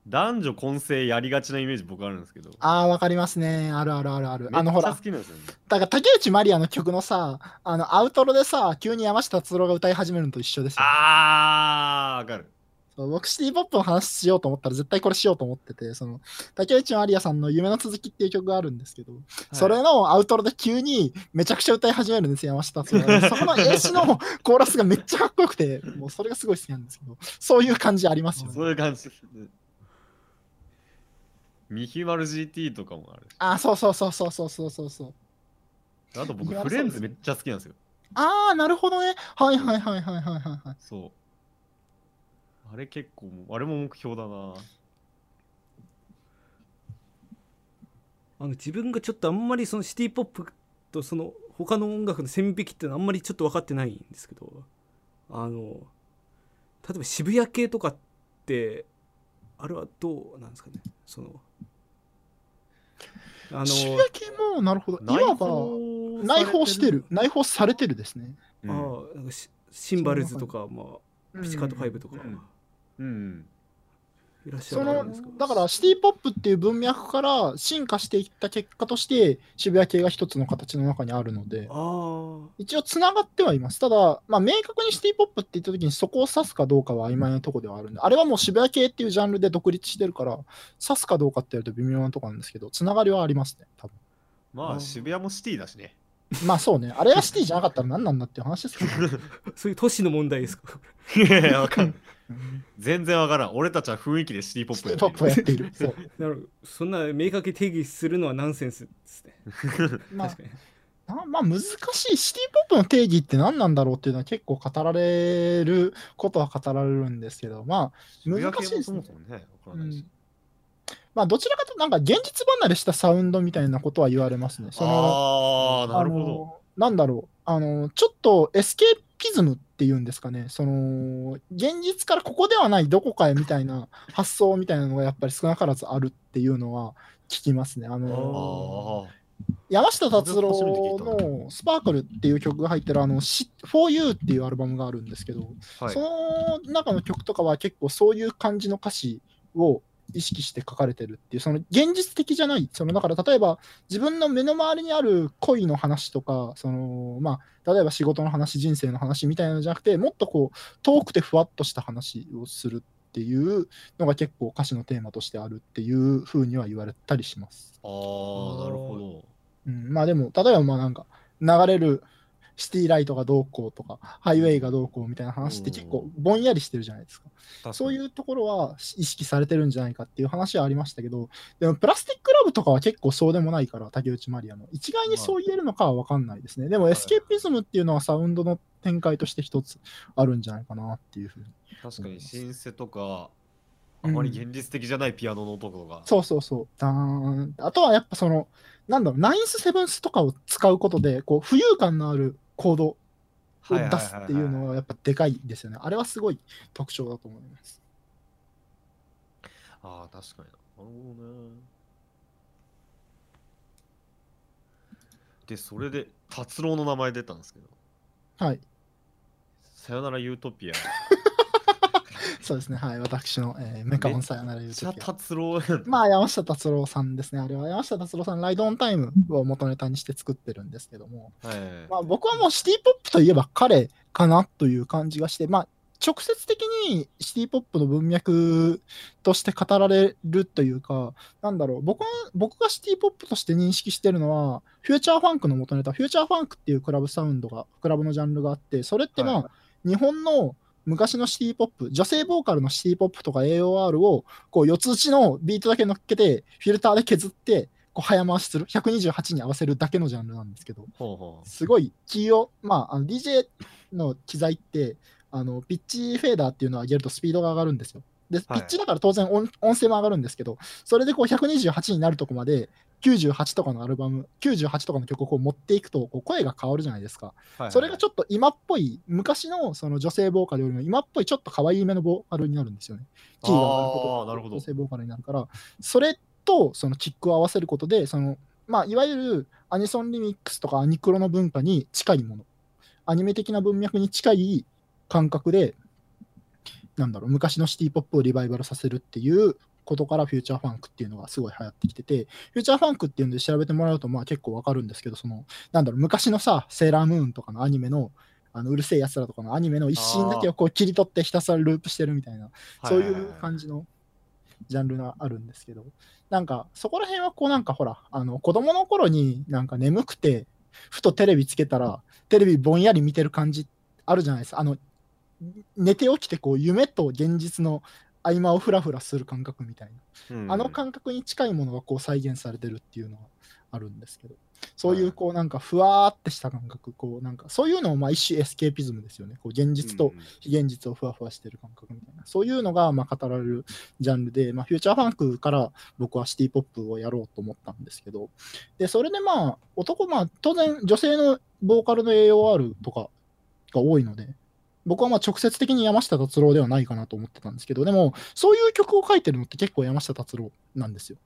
男女混成やりがちなイメージ僕あるんですけど。ああ、わかりますね。あるあるあるある。あの、ほらめっちゃ好、きなんですよね。だから竹内まりやの曲のさ、あの、アウトロでさ、急に山下達郎が歌い始めるのと一緒ですよ。あー、わかる。そう僕、シティポップの話しようと思ったら絶対これしようと思ってて、その、竹内まりやさんの夢の続きっていう曲があるんですけど、それのアウトロで急にめちゃくちゃ歌い始めるんですよ、山下達郎が。そこの英詞の コーラスがめっちゃかっこよくて、もうそれがすごい好きなんですけど、そういう感じありますよね。そういう感じですね。ミヒマル GT とかもあるし。あ、そうそうそうそうそうそうそうそう。あと僕、フレンズめっちゃ好きなんですよ。ああ、なるほどね。はいはいはいはいはいはいはい。そう。あれ結構あれも目標だな。あの自分がちょっとあんまりそのシティ・ポップとその他の音楽の線引きっていうのはあんまりちょっと分かってないんですけどあの例えば渋谷系とかってあれはどうなんですかね？そのあの渋谷系も、なるほど。いわば、内包してる。内包されてるですね。うん。ああなんかシシンバルズとか、まあ、ピチカート5とか、うんうん。いらっしゃそのるんですか？だからシティポップっていう文脈から進化していった結果として渋谷系が一つの形の中にあるので。あ一応つながってはいます。ただ、まあ、明確にシティポップって言った時にそこを指すかどうかは曖昧なところではあるんであれはもう渋谷系っていうジャンルで独立してるから指すかどうかってやると微妙なところなんですけどつながりはありますね多分。まあ、渋谷もシティだしね。まあそうね。あれがシティじゃなかったら何なんだっていう話ですけど、あ そういう都市の問題ですか？いやいや、わかんない。うん全然わからん。俺たちは雰囲気でシティポッシプティポップをややってる。そう、なるほど。そんな明確に定義するのはナンセンスですね。まあ確かに。なまあ難しい。シティポップの定義って何なんだろうっていうのは結構語られることは語られるんですけど。まあ渋難しいです。ねそもそもね、うん。まあどちらかというとなんか現実離れしたサウンドみたいなことは言われますね。そのああ、なるほど。なんだろう。あのちょっとエスケーピズムっていうんですかねその現実からここではないどこかへみたいな発想みたいなのがやっぱり少なからずあるっていうのは聞きますね。あのあ山下達郎の「スパークル」っていう曲が入ってるあの「し For You」っていうアルバムがあるんですけど、あ、はいそ。の中の曲とかは結構そういう感じの歌詞を意識して書かれてるっていう、その現実的じゃない、そのだから例えば自分の目の周りにある恋の話とか、そのまあ、例えば仕事の話、人生の話みたいなのじゃなくて、もっとこう遠くてふわっとした話をするっていうのが結構歌詞のテーマとしてあるっていうふうには言われたりします。ああ、なるほど。うん、まあでも、例えばまあなんか流れるシティライトがどうこうとか、ハイウェイがどうこうみたいな話って結構ぼんやりしてるじゃないですか。そういううところは意識されてるんじゃないかっていう話はありましたけど、でもプラスティックラブとかは結構そうでもないから、竹内まりやの。一概にそう言えるのかは分かんないですね。でもエスケーピズムっていうのはサウンドの展開として一つあるんじゃないかなっていうふうに。確かにシンセとか、あまり現実的じゃないピアノの音とか。そうそうそう。ダーンあとはやっぱその、なんだろう、ナインス、セブンスとかを使うことで、こう、浮遊感のあるコードを出すっていうのはやっぱでかいですよね。あれはすごい特徴だと思います。ああ、確かにな。なるほどね。で、それで、達郎の名前出たんですけど、はい。さよならユートピア。そうですね。はい。私の、えーメカオンさよなら言うときは。達郎まあ、山下達郎さんですね。あれは山下達郎さん、ライドオンタイムを元ネタにして作ってるんですけども、はい。まあ、僕はもうシティポップといえば彼かなという感じがして、まあ、直接的にシティポップの文脈として語られるというか、なんだろう、僕は僕がシティポップとして認識してるのは、フューチャーファンクの元ネタ、フューチャーファンクっていうクラブサウンドが、クラブのジャンルがあって、それってまあ、は日本の昔のシティポップ、女性ボーカルのシティポップとか AOR を、こう、四つ打ちのビートだけ乗っけて、フィルターで削って、こう早回しする、128に合わせるだけのジャンルなんですけど、ほうほすごいキーを、まあ、あの DJ の機材って、あのピッチフェーダーっていうのを上げるとスピードが上がるんですよ。で、ピはい。ッチだから当然音音声も上がるんですけど、それでこう128になるとこまで、98とかのアルバム、98とかの曲をこう持っていくと、こう声が変わるじゃないですか。う。はいそれがちょっと今っぽい、昔のその女性ボーカルよりも今っぽいちょっと可愛いめのボーカルになるんですよね。キーが上がることあーなるほど女性ボーカルになるから、それとそのキックを合わせることで、そのまあ、いわゆるアニソンリミックスとかアニクロの文化に近いもの、アニメ的な文脈に近い感覚で、なんだろう、昔のシティポップをリバイバルさせるっていうことからフューチャーファンクっていうのがすごい流行ってきてて、フューチャーファンクっていうので調べてもらうとまあ結構わかるんですけど、その、なんだろう、昔のさ、セーラームーンとかのアニメの、あのうるせえやつらとかのアニメの一シーンだけをこう切り取ってひたすらループしてるみたいな、そういう感じのジャンルがあるんですけど、なんかそこら辺はこうなんかほら、あの子供の頃になんか眠くて、ふとテレビつけたら、テレビぼんやり見てる感じあるじゃないですか。あの寝て起きてこう夢と現実の合間をふらふらする感覚みたいな。あの感覚に近いものがこう再現されてるっていうのがあるんですけど、そういうこうなんかふわーってした感覚、こうなんかそういうのもまあ一種エスケーピズムですよね。こう現実と非現実をふわふわしてる感覚みたいな、そういうのがまあ語られるジャンルで、まあ、フューチャーファンクから僕はシティポップをやろうと思ったんですけど、でそれでまあ男、まあ当然女性のボーカルの AOR とかが多いので、僕はまあ直接的に山下達郎ではないかなと思ってたんですけど、でもそういう曲を書いてるのって結構山下達郎なんですよ。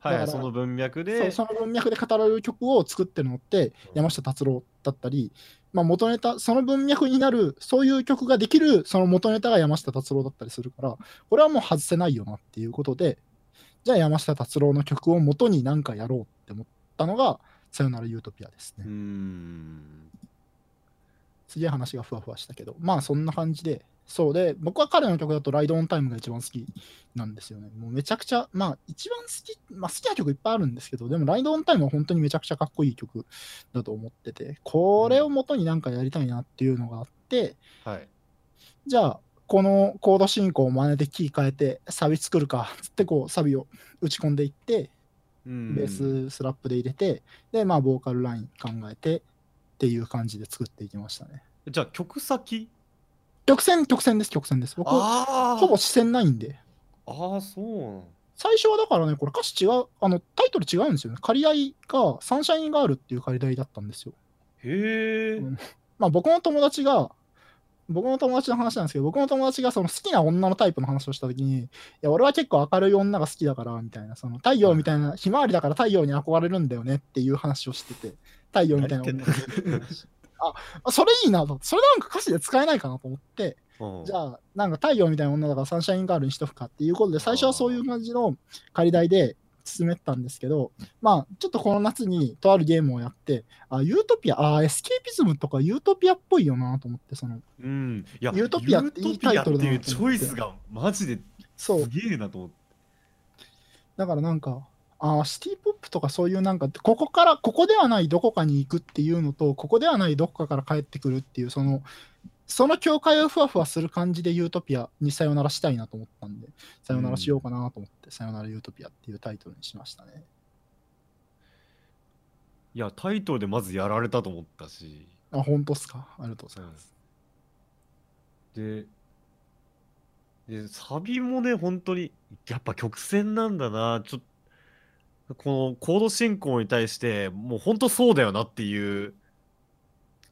はいその文脈で。その文脈で語られる曲を作ってるのって山下達郎だったり、まあ、元ネタその文脈になるそういう曲ができるその元ネタが山下達郎だったりするからこれはもう外せないよなっていうことでじゃあ山下達郎の曲を元に何かやろうって思ったのが「さよならユートピア」ですねうー。ん。すげえ話がふわふわしたけどまあそんな感じでそうで僕は彼の曲だと「ライドオンタイム」が一番好きなんですよねもうめちゃくちゃまあ一番好きまあ好きな曲いっぱいあるんですけどでも「ライドオンタイム」は本当にめちゃくちゃかっこいい曲だと思っててこれを元になんかやりたいなっていうのがあってはい。じゃあこのコード進行を真似でキー変えてサビ作るかつってこうサビを打ち込んでいってうんベーススラップで入れてでまあボーカルライン考えてっていう感じで作っていきましたね。じゃあ曲先？曲線曲線です曲線です。僕あほぼ視線ないんで。ああ、そう。最初はだからねこれ歌詞違うあのタイトル違うんですよね。借り合いがサンシャインガールっていう借り合いだったんですよ。へえ。うん。まあ僕の友達が僕の友達の話なんですけど僕の友達がその好きな女のタイプの話をした時にいや俺は結構明るい女が好きだからみたいなその太陽みたいなひまわりだから太陽に憧れるんだよねっていう話をしてて太陽みたいな女が好きってい。う 話ああそれいいなと。それなんか歌詞で使えないかなと思って。うん。じゃあ、なんか太陽みたいな女だからサンシャインガールにしとくかっていうことで、最初はそういう感じの借り台で進めてたんですけど、まあ、ちょっとこの夏にとあるゲームをやって、あ、ユートピア、あ、エスケーピズムとかユートピアっぽいよなと思って、その、うん。いや、ユートピアっていいタイトルだなユートピアってチョイスがマジで、そう、すげえなと思って。だからなんか、あーシティポップとかそういうなんか、ここから、ここではないどこかに行くっていうのと、ここではないどこかから帰ってくるっていう、その、その境界をふわふわする感じでユートピアにさよならしたいなと思ったんで、さよならしようかなと思って、さよならユートピアっていうタイトルにしましたね。いや、タイトルでまずやられたと思ったし、あ、本当っすか？ありがとうございます。で、で、サビもね、本当に、やっぱ曲線なんだな、ちょっと、このコード進行に対して、もう本当そうだよなっていう、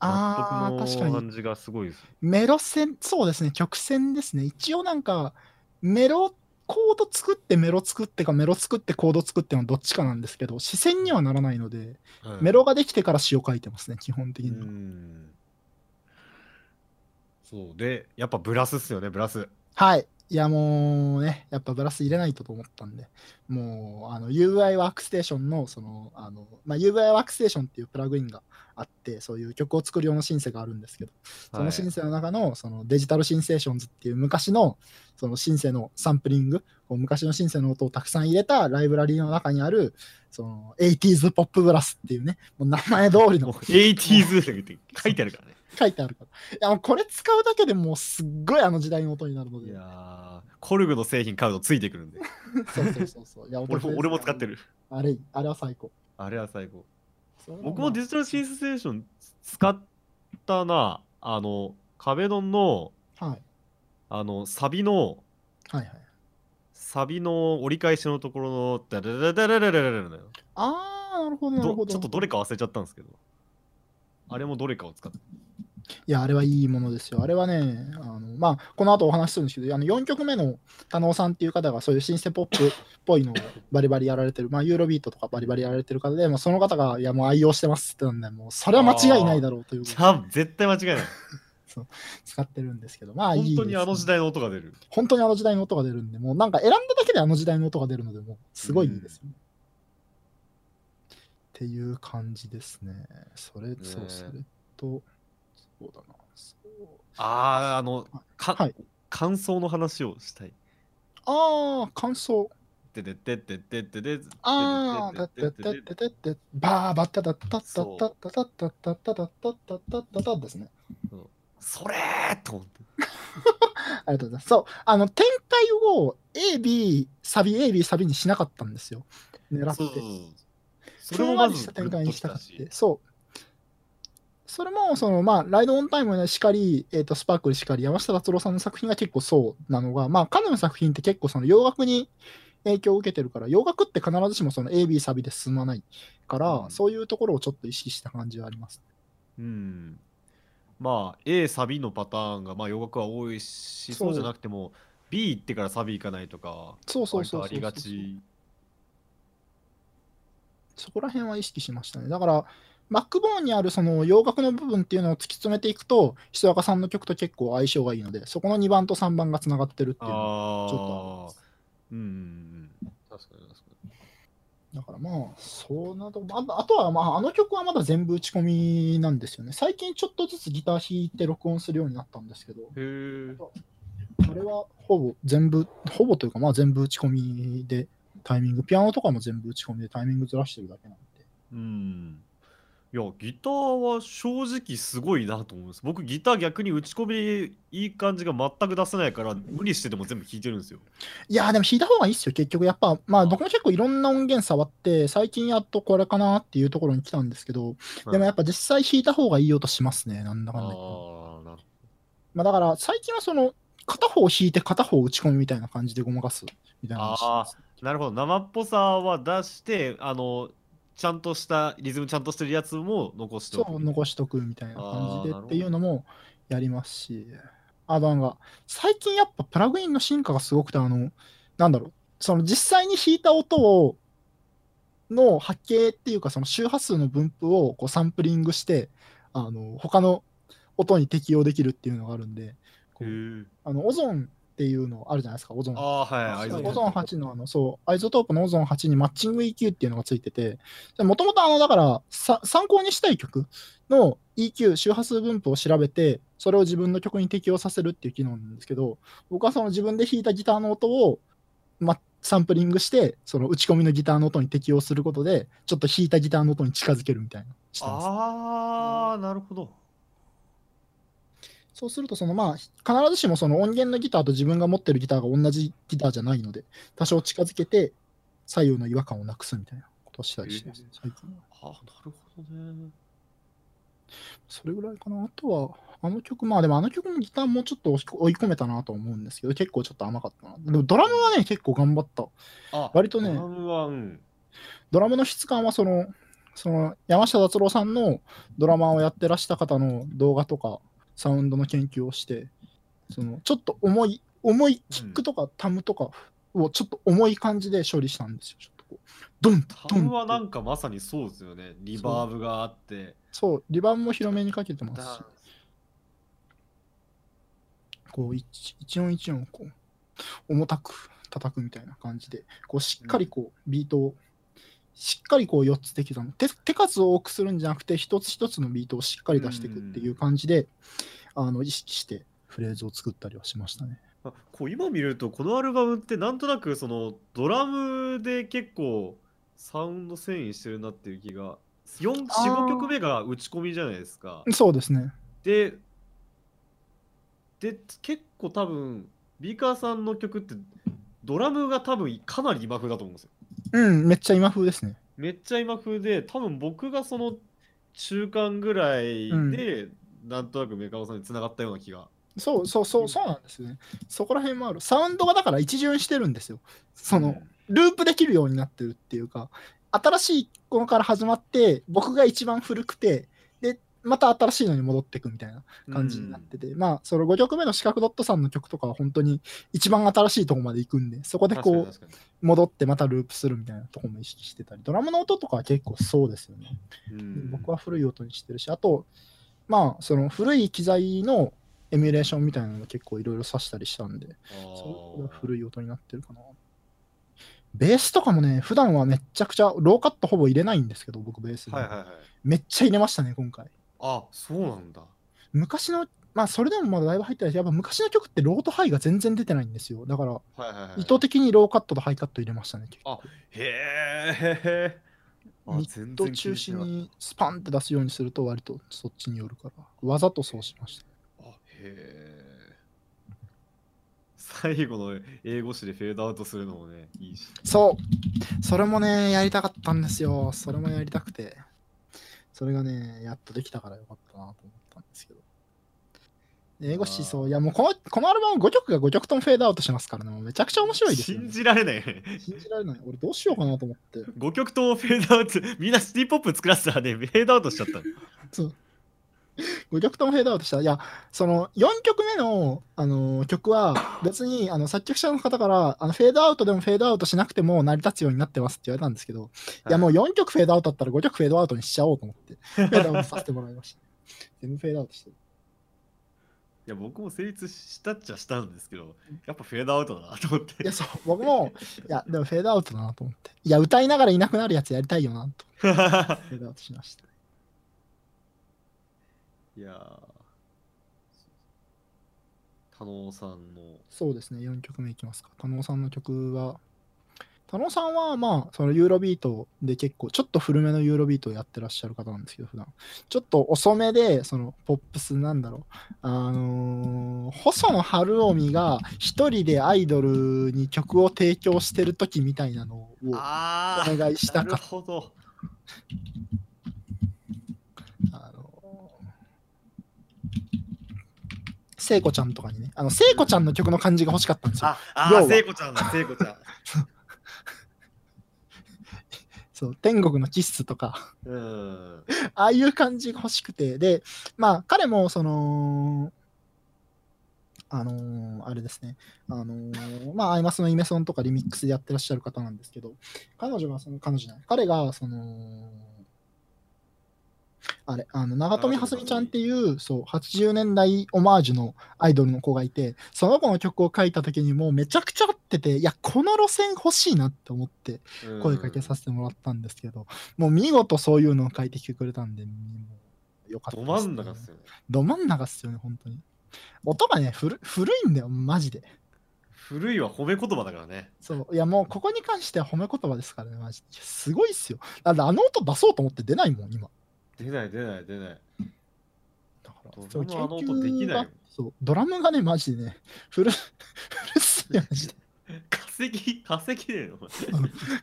ああ、納確かに。感じがすごいです。メロ線、そうですね、曲線ですね。一応なんか、メロ、コード作ってメロ作ってか、メロ作ってコード作ってのどっちかなんですけど、視線にはならないので、はいメロができてから詩を書いてますね、基本的うには。ん。そうで、やっぱブラスっすよね、ブラス。はい。いやもうね、やっぱブラス入れないとと思ったんで、もうあの UI ワークステーションの、その、あの、まあ、UI ワークステーションっていうプラグインがあって、そういう曲を作る用のシンセがあるんですけど、そのシンセの中のそのデジタルシンセーションズっていう昔のそのシンセのサンプリング、こう昔のシンセの音をたくさん入れたライブラリーの中にある、その 80s ポップブラスっていうね、もう名前通りのもう 80s って書いてあるからね。書いてあるから。いや、これ使うだけでもうすっごいあの時代の音になるので。いやコルグの製品買うとついてくるんで。そうそうそうそう。いや、俺も、俺も使ってる。あれ、あれは最高。あれは最高。僕もデジタルシンセーション使ったな。あの、壁ドンの、はい、あの、サビの、はいはい。サビの折り返しのところの、ダラダラダラダラのああ、なるほど、なるほど。ちょっとどれか忘れちゃったんですけど、あれもどれかを使って。いや、あれはいいものですよ。あれはね、あのまあ、この後お話しするんですけど、あの4曲目の田野さんっていう方が、そういうシンセポップっぽいのをバリバリやられてる、まあ、ユーロビートとかバリバリやられてる方で、まあ、その方が、いや、もう愛用してますってなんで、もう、それは間違いないだろうという絶対間違いない。使ってるんですけど、まあ、いいです本当にあの時代の音が出る。本当にあの時代の音が出るんで、もうなんか選んだだけであの時代の音が出るので、もうすごいいいですよね。っていう感じですね。それ、そう、それと、そうだな。そうああ、あの、かはい感想の話をしたい。ああ、感想。ててててててててああ、だってててててて、バーバッタタッタッタッタッタッタッタッタッタッタッタッタッタッタッタッですね。それーと思って。ありがとうございます。そう、あの、展開を A、B、サビ、A、B、サビにしなかったんですよ。狙って。そうそうそう。そふんわりした展開にしたかって。そう。それも、その、まあ、ライドオンタイムしかり、えっ、と、スパークルしかり、山下達郎さんの作品が結構そうなのが、まあ、彼女の作品って結構その洋楽に影響を受けてるから、洋楽って必ずしもその A、B サビで進まないから、うんそういうところをちょっと意識した感じはあります。うん。まあ、A サビのパターンが、まあ、洋楽は多いし、そうじゃなくても、B 行ってからサビ行かないとか、そうそうそうありがち。そこら辺は意識しましたね。だから、バックボーンにあるその洋楽の部分っていうのを突き詰めていくと、石若さんの曲と結構相性がいいので、そこの2番と3番がつながってるっていうのはあちょっとあります。あ。うんうんうん。確かに確かに。だからまあ、そうなとああとはまあ、あの曲はまだ全部打ち込みなんですよね。最近ちょっとずつギター弾いて録音するようになったんですけど。あれはほぼ全部、ほぼというかまあ全部打ち込みでタイミング、ピアノとかも全部打ち込みでタイミングずらしてるだけなんで。うん。いや、ギターは正直すごいなと思います。僕、ギター逆に打ち込みいい感じが全く出せないから、無理してでも全部弾いてるんですよ。いやーでも弾いた方がいいっすよ、結局。やっぱ、まあ僕も結構いろんな音源触って、最近やっとこれかなっていうところに来たんですけど、でもやっぱ実際弾いた方がいい音しますね、なんだかんだ言って。あまあだから最近はその、片方弾いて片方打ち込みみたいな感じでごまかすみたいなのをしてますなるほど。生っぽさは出して、あの、ちゃんとした、リズムちゃんとしてるやつも残しておく。そう、残しとくみたいな感じでっていうのもやりますし、あとなんか、最近やっぱプラグインの進化がすごくて、あの、なんだろう、その実際に弾いた音を、の波形っていうか、その周波数の分布をこうサンプリングして、あの、他の音に適用できるっていうのがあるんで。あの、オゾンっていうのあるじゃないですか、オゾン。ああ、はい。オゾン8のあの、そう、アイゾトープのオゾン8にマッチング EQ っていうのがついてて、もともとあの、だからさ、参考にしたい曲の EQ、周波数分布を調べて、それを自分の曲に適用させるっていう機能なんですけど、僕はその自分で弾いたギターの音を、ま、サンプリングして、その打ち込みのギターの音に適用することで、ちょっと弾いたギターの音に近づけるみたいな。ああ、なるほど。そうすると、そのまあ、必ずしもその音源のギターと自分が持ってるギターが同じギターじゃないので、多少近づけて、左右の違和感をなくすみたいなことをしたりしてます、へえ最近は。あなるほどね。それぐらいかな。あとは、あの曲、まあでもあの曲のギターもちょっと追い込めたなと思うんですけど、結構ちょっと甘かったな。でもドラムはね、結構頑張った。あ割とねドラムは、うん。ドラムの質感はその、その山下達郎さんのドラマーをやってらした方の動画とかサウンドの研究をして、そのちょっと重い、重いキックとかタムとかをちょっと重い感じで処理したんですよ。ちょっとこうドンタムはなんかまさにそうですよね。リバーブがあって。そう、リバーブも広めにかけてますしこう一一音一音こう重たく叩くみたいな感じで、こうしっかりこうビートをしっかりこう4つで刻む手手数を多くするんじゃなくて一つ一つのビートをしっかり出していくっていう感じで、あの意識してフレーズを作ったりはしましたね。あこう今見るとこのアルバムってなんとなくそのドラムで結構サウンド遷移してるなっていう気が45あー曲目が打ち込みじゃないですかそうですね。でで結構多分ビーカーさんの曲ってドラムが多分かなり今風だと思うんですようん、めっちゃ今風ですね。めっちゃ今風で多分僕がその中間ぐらいで、なんとなくメカオさんに繋がったような気がそうそうそう、そうなんですよね。そこら辺もある。サウンドがだから一巡してるんですよ。その、ループできるようになってるっていうか、新しいのから始まって、僕が一番古くて、で、また新しいのに戻っていくみたいな感じになってて、まあ、その5曲目の四角ドットさんの曲とかは本当に一番新しいところまで行くんで、そこでこう、戻ってまたループするみたいなところも意識してたり、ドラムの音とかは結構そうですよね。うん僕は古い音にしてるし、あと、まあ、その古い機材のエミュレーションみたいなのも結構いろいろ挿したりしたんで、それが古い音になってるかな。ベースとかもね、普段はめっちゃくちゃ、ローカットほぼ入れないんですけど、僕ベースはいはいめっちゃ入れましたね、今回。あそうなんだ昔の、まあ、それでもまだだいぶ入ってないし、やっぱ昔の曲ってローとハイが全然出てないんですよ。だから、はいはいはい意図的にローカットとハイカット入れましたね、結構。へえミッド中心にスパンって出すようにすると、割とそっちによるから、わざとそうしました。あへえ最後の英語詞でフェードアウトするのもねいいしそう。それもね、やりたかったんですよ。それもやりたくて。それがね、やっとできたからよかったなと思ったんですけど。で英語詞そう。いや、もうこのこのアルバム5曲が5曲ともフェードアウトしますからね。めちゃくちゃ面白いですよ、ね。信じられないね信じられない。俺どうしようかなと思って。5曲ともフェードアウトみんなシティポップ作らせたらねフェードアウトしちゃったのそう。5曲ともフェードアウトした。いや、その4曲目の、あのー曲は別にあの作曲者の方からあのフェードアウトでもフェードアウトしなくても成り立つようになってますって言われたんですけど、い、やもう4曲フェードアウトだったら5曲フェードアウトにしちゃおうと思って、フェードアウトさせてもらいました。全部フェードアウトしてる。いや僕も成立したっちゃしたんですけどやっぱフェードアウトだなと思っていや、そう、僕も、いや、でもフェードアウトだなと思って。いや、歌いながらいなくなるやつやりたいよなと。フェードアウトしました。いやー。田野さんの。そうですね、4曲目いきますか。田野さんの曲は、田野さんは、まあ、そのユーロビートで結構、ちょっと古めのユーロビートをやってらっしゃる方なんですけど、普段。ちょっと遅めで、そのポップスなんだろう、あのー細野晴臣が一人でアイドルに曲を提供してる時みたいなのをあお願いしたかなるほどあの聖子ちゃんとかにね、あの聖子ちゃんの曲の感じが欲しかったんですよ。ああ聖子ちゃんだ聖子ちゃん。そう、天国のキッスとか、うん。ああいう感じが欲しくて、で、まあ、彼も、その、あのーあれですね、あのーまあ、アイマスのイメソンとかリミックスでやってらっしゃる方なんですけど、彼女が、その、彼女じゃない、彼が、その、あれ、あの、長富はすみちゃんっていう、そう、80年代オマージュのアイドルの子がいて、その子の曲を書いた時にもうめちゃくちゃ合ってて、いや、この路線欲しいなって思って、声かけさせてもらったんですけど、もう見事そういうのを書いてきてくれたんで、よかったどです、真ん中っすよねど真ん中っすよね、本当に。音がね、古古いんだよ、マジで。古いは褒め言葉だからね。そう。いや、もうここに関しては褒め言葉ですからね、マジで。すごいっすよ。だあの音出そうと思って出ないもん、今。出ない出ない出ない。だからドラムあの音できないそう、ドラムがね、マジでね、古、古っすよ、マジで。化石、化石だよ、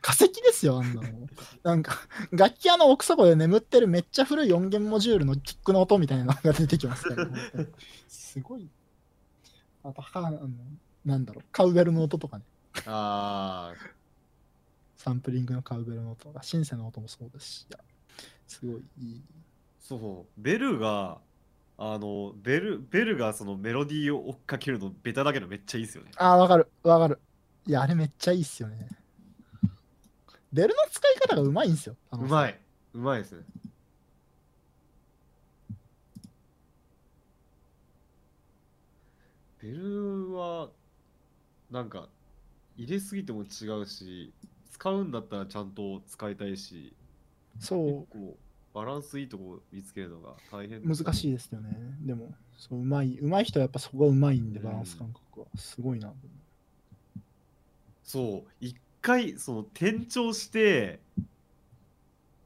化石ですよ、あんなの。なんか、楽器屋の奥底で眠ってるめっちゃ古い4弦モジュールのキックの音みたいなのが出てきますから、本当にすごい。あと、はあの、なんだろう、カウベルの音とかね、あサンプリングのカウベルの音とか、シンセの音もそうですし、すごいいい。そう、ベルが、あの、ベル、ベルがそのメロディーを追っかけるのベタだけどめっちゃいいですよね。あー、わかる、わかる。いや、あれめっちゃいいっすよね。ベルの使い方がうまいんですよ。うまい。うまいですね。ベルは、なんか、入れすぎても違うし、使うんだったらちゃんと使いたいし、そう、バランスいいとこ見つけるのが大変難しいですよね。でも、そううまい、うまい人はやっぱそこがうまいんで、うんバランス感覚は。すごいな。そう、一回、その転調して、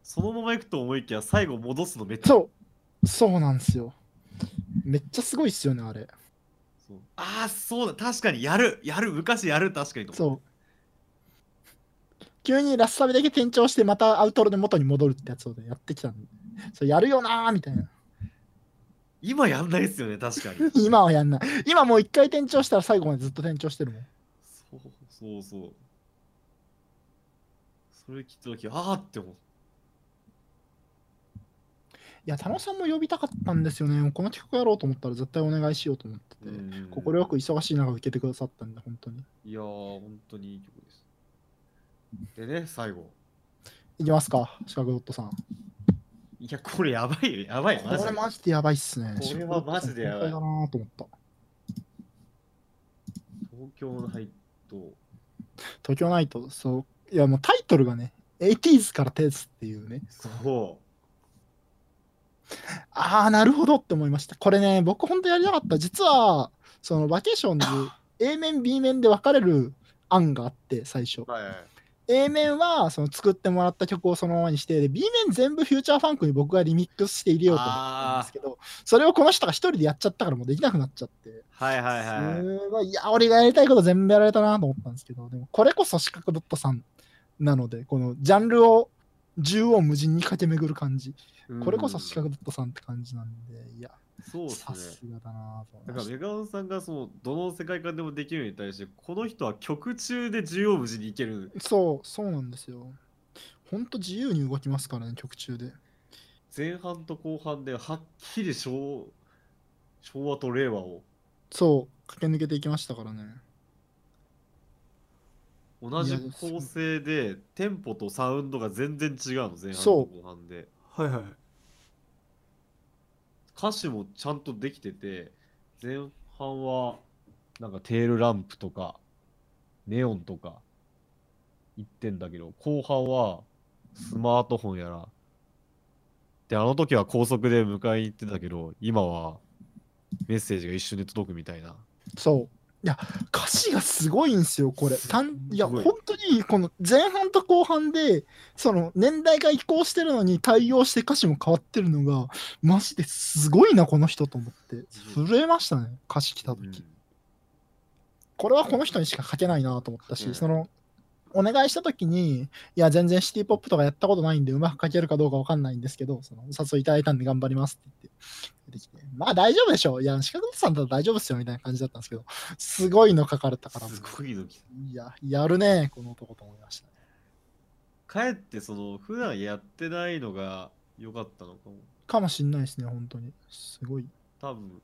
そのまま行くと思いきや、最後戻すのめっちゃそう、そうなんですよ。めっちゃすごいっすよね、あれ。ああ、そうだ、確かにやる、やる、昔やる、確かにそう。急にラスサビだけ転調して、またアウトロで元に戻るってやつをねやってきたんで。そうやるよなーみたいな。今やんないですよね、確かに。今はやんない。今もう一回転調したら最後までずっと転調してるもん。そうそうそう。それ聞いたとき、ああって思う。いや、田野さんも呼びたかったんですよね。この企画やろうと思ったら絶対お願いしようと思ってて。快く忙しい中受けてくださったんで、本当に。いやー、本当にいい曲です。でね、最後。いきますか、シカゴドットさん。いや、これやばいよ、やばい、マジでこれ。マジでやばいっすね。これはマジでやばいだなと思った。東京ナイト。東京ナイト、そう。いや、もうタイトルがね、80s からテースっていうね。そああ、なるほどって思いました。これね、僕本当やりたかった。実は、そのバケーションズ A 面、B 面で分かれる案があって、最初う。。はいはい。A 面はその作ってもらった曲をそのままにして、で B 面全部フューチャーファンクに僕がリミックスして入れようと思ったんですけど、それをこの人が一人でやっちゃったからもうできなくなっちゃって。はいはいはい。すごい、いや、俺がやりたいこと全部やられたなと思ったんですけど、でもこれこそ四角ドットさんなので、このジャンルを縦横無尽に駆け巡る感じ。これこそ四角ドットさんって感じなんで、いや、そうですさね。すがだなと思だから。メガオンさんがそのどの世界観でもできるのに対してこの人は曲中で縦横無尽にいけるそう、そうなんですよ。ほんと自由に動きますからね、曲中で。前半と後半ではっきり昭昭和と令和をそう、駆け抜けていきましたからね。同じ構成でテンポとサウンドが全然違うの前半と後半ではいはい歌詞もちゃんとできてて前半はなんかテールランプとかネオンとか言ってんだけど後半はスマートフォンやらであの時は高速で迎えに行ってたけど今はメッセージが一瞬で届くみたいなそう。いや、歌詞がすごいんですよ、これ。たんいや、本当に、この前半と後半で、その年代が移行してるのに対応して歌詞も変わってるのが、マジですごいな、この人と思って。震えましたね、歌詞来た時。これはこの人にしか書けないなと思ったし、うんその、お願いした時に、いや、全然シティポップとかやったことないんで、うまく書けるかどうかわかんないんですけど、その、お誘いいただいたんで頑張りますって言って、出てきて、まあ大丈夫でしょう。いや、四角さんだったら大丈夫っすよ、みたいな感じだったんですけど、すごいの書かれたから、すごいの来いや、やるね、この男と思いましたね。たかえってその普段やってないのが良かったのかもかもしんないですね、本当に。すごい。多分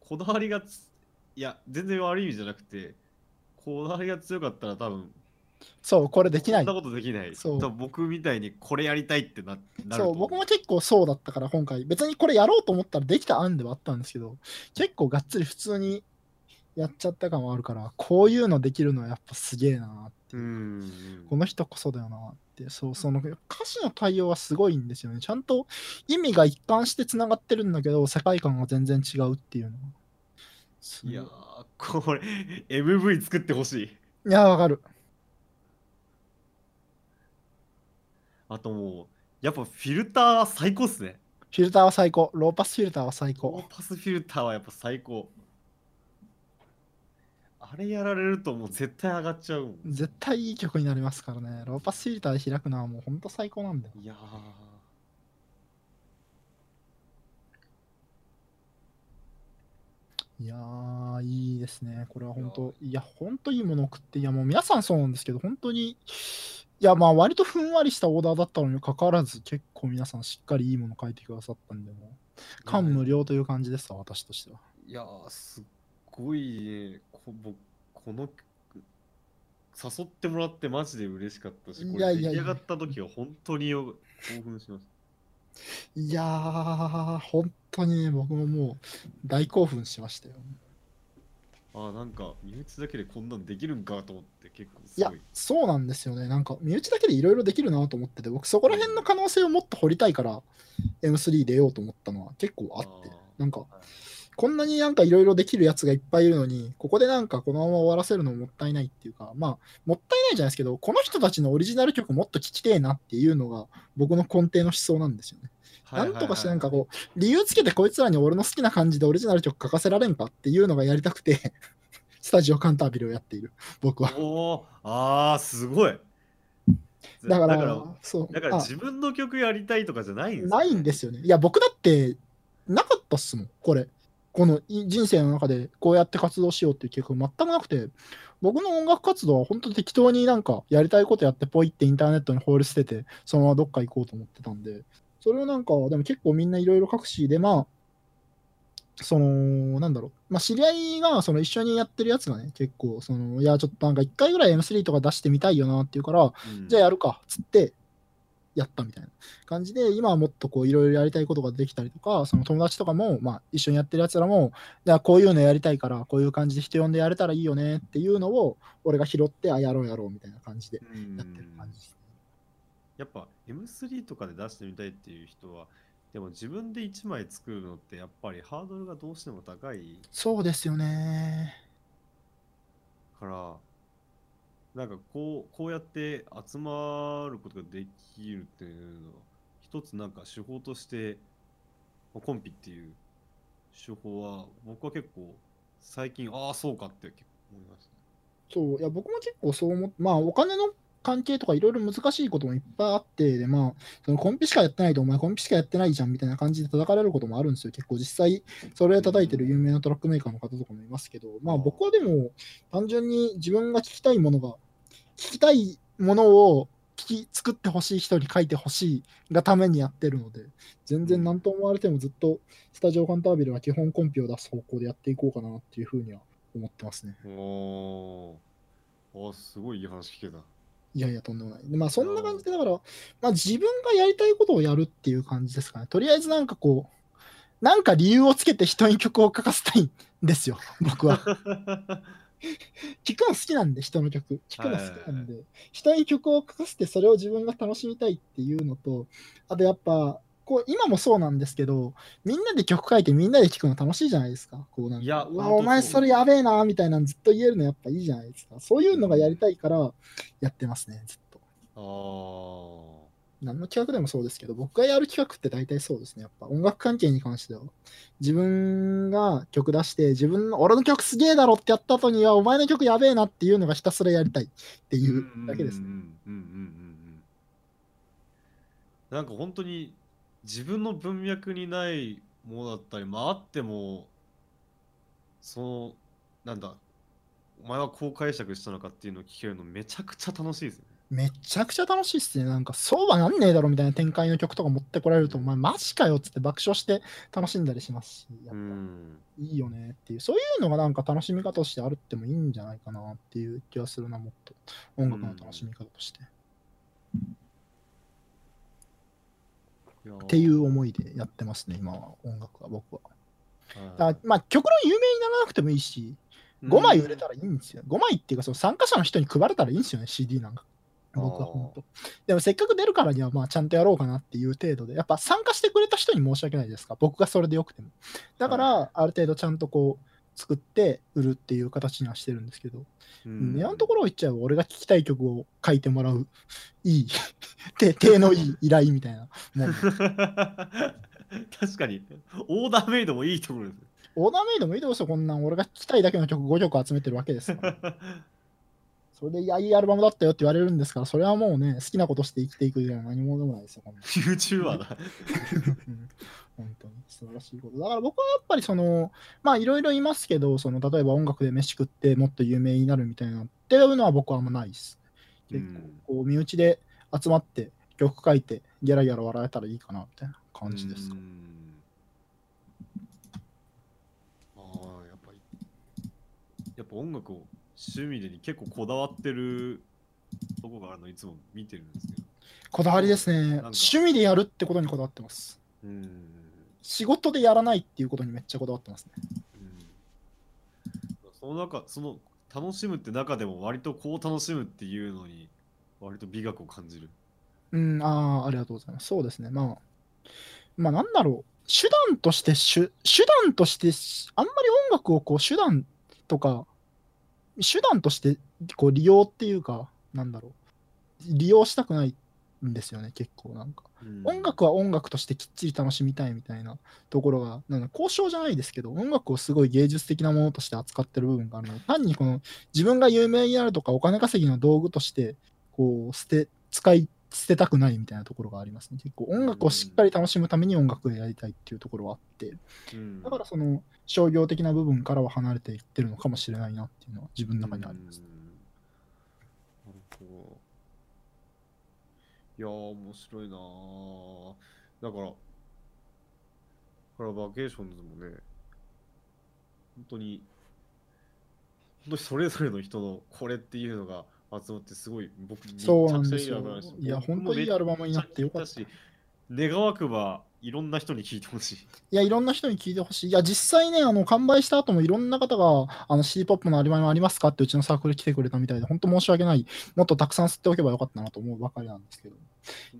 こだわりがついや全然悪い意味じゃなくてこだわりが強かったら多分そう、これできないそんな。ことできないそう多分僕みたいにこれやりたいってななるとそう、思僕も結構そうだったから、今回。別にこれやろうと思ったらできた案ではあったんですけど、結構がっつり普通にやっちゃった感はあるから、こういうのできるのはやっぱすげえなってういう。んこの人こそだよなって、そう、その歌詞の対応はすごいんですよね。ちゃんと意味が一貫してつながってるんだけど、世界観が全然違うっていうのいやー、これ、MV 作ってほしい。いや、わかる。あともう、やっぱフィルター最高っすね。フィルターは最高。ローパスフィルターは最ロー高。パスフィルターはやっぱ最高。あれやられるともう絶対上がっちゃうもん。絶対いい曲になりますからね。ローパスフィルターで開くのはもうほんと最高なんだよ。いやいやー、いいですね。これは本当、いや、本当いいものを送って、いや、もう皆さんそうなんですけど、本当に、いや、まあ、割とふんわりしたオーダーだったのにもかかわらず、結構皆さんしっかりいいもの書いてくださったんで、もう、感無量という感じですわ、私としては。ーいやー、すっごいね、こぼこの誘ってもらってマジで嬉しかったし、これ出来上がった時は本当によ興奮しました。いやー、本当にね、僕ももう大興奮しましたよ。あーなんか身内だけでこんなんできるんかと思って結構いやすごい。、そうなんですよね。なんか、身内だけでいろいろできるなと思ってて、僕、そこら辺の可能性をもっと掘りたいから、M3 出ようと思ったのは結構あってなんか、はいこんなになんかいろいろできるやつがいっぱいいるのに、ここでなんかこのまま終わらせるのももったいないっていうか、まあ、もったいないじゃないですけど、この人たちのオリジナル曲もっと聴きてえなっていうのが僕の根底の思想なんですよね。なんとかしてなんかこう、理由つけてこいつらに俺の好きな感じでオリジナル曲書かせられんかっていうのがやりたくて、スタジオカンタービルをやっている、僕は。おおあーすごい だから、だからそう。だからあ自分の曲やりたいとかじゃないんですよないんですよね。いや、僕だって、なかったっすもん、これ。このい人生の中でこうやって活動しようっていう計画全くなくて、僕の音楽活動は本当適当になんかやりたいことやってポイってインターネットに放り捨てて、そのままどっか行こうと思ってたんで、それをなんか、でも結構みんないろいろ書くし、で、まあ、その、なんだろう、まあ、知り合いがその一緒にやってるやつがね、結構、その、いや、ちょっとなんか一回ぐらい M3 とか出してみたいよなっていうから、うん。じゃあやるかっつってやったみたいな感じで今はもっとこういろいろやりたいことができたりとかその友達とかも、まあ、一緒にやってるやつらもじゃあこういうのやりたいからこういう感じで人呼んでやれたらいいよねっていうのを俺が拾ってあやろうやろうみたいな感じでうんやってる感じですね。やっぱ M3 とかで出してみたいっていう人はでも自分で1枚作るのってやっぱりハードルがどうしても高いそうですよね。からなんかこうこうやって集まることができるっていうのは一つなんか手法としてまあコンピっていう手法は僕は結構最近ああそうかって結構思いましたね。そういや僕も結構そう思ってまあお金の関係とかいろいろ難しいこともいっぱいあってでまあそのコンピしかやってないとお前コンピしかやってないじゃんみたいな感じで叩かれることもあるんですよ。結構実際それで叩いてる有名なトラックメーカーの方とかもいますけどまあ僕はでも単純に自分が聞きたいものが聞きたいものを聞き作ってほしい人に書いてほしいがためにやってるので全然何と思われてもずっとスタジオカンタービルは基本コンピを出す方向でやっていこうかなっていうふうには思ってますね。おーあすごいいい話聞けた。いやいや、とんでもない。でまあ、そんな感じで、だから、まあ、自分がやりたいことをやるっていう感じですかね。とりあえず、なんかこう、なんか理由をつけて人に曲を書かせたいんですよ、僕は。聞くの好きなんで、人の曲。聞くの好きなんで、人に曲を書かせて、それを自分が楽しみたいっていうのと、あとやっぱ、こう今もそうなんですけど、みんなで曲書いてみんなで聴くの楽しいじゃないですか。こうなんかいやお前それやべえな、みたいなのずっと言えるのやっぱいいじゃないですか。そういうのがやりたいからやってますね、ずっと。あー何の企画でもそうですけど、僕がやる企画って大体そうですね。やっぱ音楽関係に関しては。自分が曲出して、自分の、俺の曲すげえだろってやった後には、お前の曲やべえなっていうのがひたすらやりたいっていうだけですね。うんうんうんうんなんか本当に自分の文脈にないものだったり、まああっても、その、なんだ、お前はこう解釈したのかっていうのを聞けるのめちゃくちゃ楽しいですね。めちゃくちゃ楽しいっすね。なんか、そうはなんねえだろみたいな展開の曲とか持ってこられると、お前マジかよっつって爆笑して楽しんだりしますし、やっぱうん。いいよねっていう、そういうのがなんか楽しみ方としてあるってもいいんじゃないかなっていう気がするな、もっと。音楽の楽しみ方として。っていう思いでやってますね、今は音楽は僕は。はいあまあ、曲の有名にならなくてもいいし、5枚売れたらいいんですよ。5枚っていうか、その参加者の人に配れたらいいんですよね、CD なんか。僕は本当。でもせっかく出るからには、まあ、ちゃんとやろうかなっていう程度で、やっぱ参加してくれた人に申し訳ないですか、僕がそれでよくても。だから、ある程度ちゃんとこう、作って売るっていう形にはしてるんですけど、うん。今のところ言っちゃえば俺が聴きたい曲を書いてもらういい 手手のいい依頼みたいなもん。確かに、オーダーメイドもいいところです。オーダーメイドもいいですよ。こんなん俺が聴きたいだけの曲5曲集めてるわけですから それでいやいいアルバムだったよって言われるんですからそれはもうね好きなことして生きていく以外の何もでもないですよ YouTuber だ。うん本当に素晴らしいこと。だから僕はやっぱりその、まあいろいろいますけど、その例えば音楽で飯食ってもっと有名になるみたいなっていうのは僕はあんまないです。結構こう身内で集まって曲書いてギャラギャラ笑えたらいいかなみたいな感じですか。うんああ、やっぱり、やっぱ音楽を趣味でに結構こだわってるとこがあるのいつも見てるんですけど。こだわりですね。趣味でやるってことにこだわってます。うん。仕事でやらないっていうことにめっちゃこだわってますね。うんその中、その楽しむって中でも割とこう楽しむっていうのに割と美学を感じる。うん、ああ、ありがとうございます。そうですね。まあ、まあなんだろう。手段として手、手段として、あんまり音楽をこう手段とか、手段としてこう利用っていうか、なんだろう。利用したくないんですよね、結構なんか。音楽は音楽としてきっちり楽しみたいみたいなところが、なんだ交渉じゃないですけど、音楽をすごい芸術的なものとして扱ってる部分があるので、単にこの自分が有名になるとかお金稼ぎの道具として、こう、捨て、使い捨てたくないみたいなところがありますね。結構音楽をしっかり楽しむために音楽をやりたいっていうところはあって、うんだからその商業的な部分からは離れていってるのかもしれないなっていうのは自分の中にあります。うんなるほど。いやー、面白いなーだから、だからバケーションズもね、本当に、本当にそれぞれの人のこれっていうのが集まって、すごい僕、そうなんですよめちゃくちゃいいアルバムなんです。いや、僕本当にいいアルバムになってよかった。し、願わくばいろんな人に聞いてほしい。いや、いろんな人に聞いてほしい。いや、実際ね、あの、完売した後もいろんな方が、あの、C ポップのアルバムありますかってうちのサークル来てくれたみたいで、本当申し訳ない。もっとたくさん吸っておけばよかったなと思うばかりなんですけど。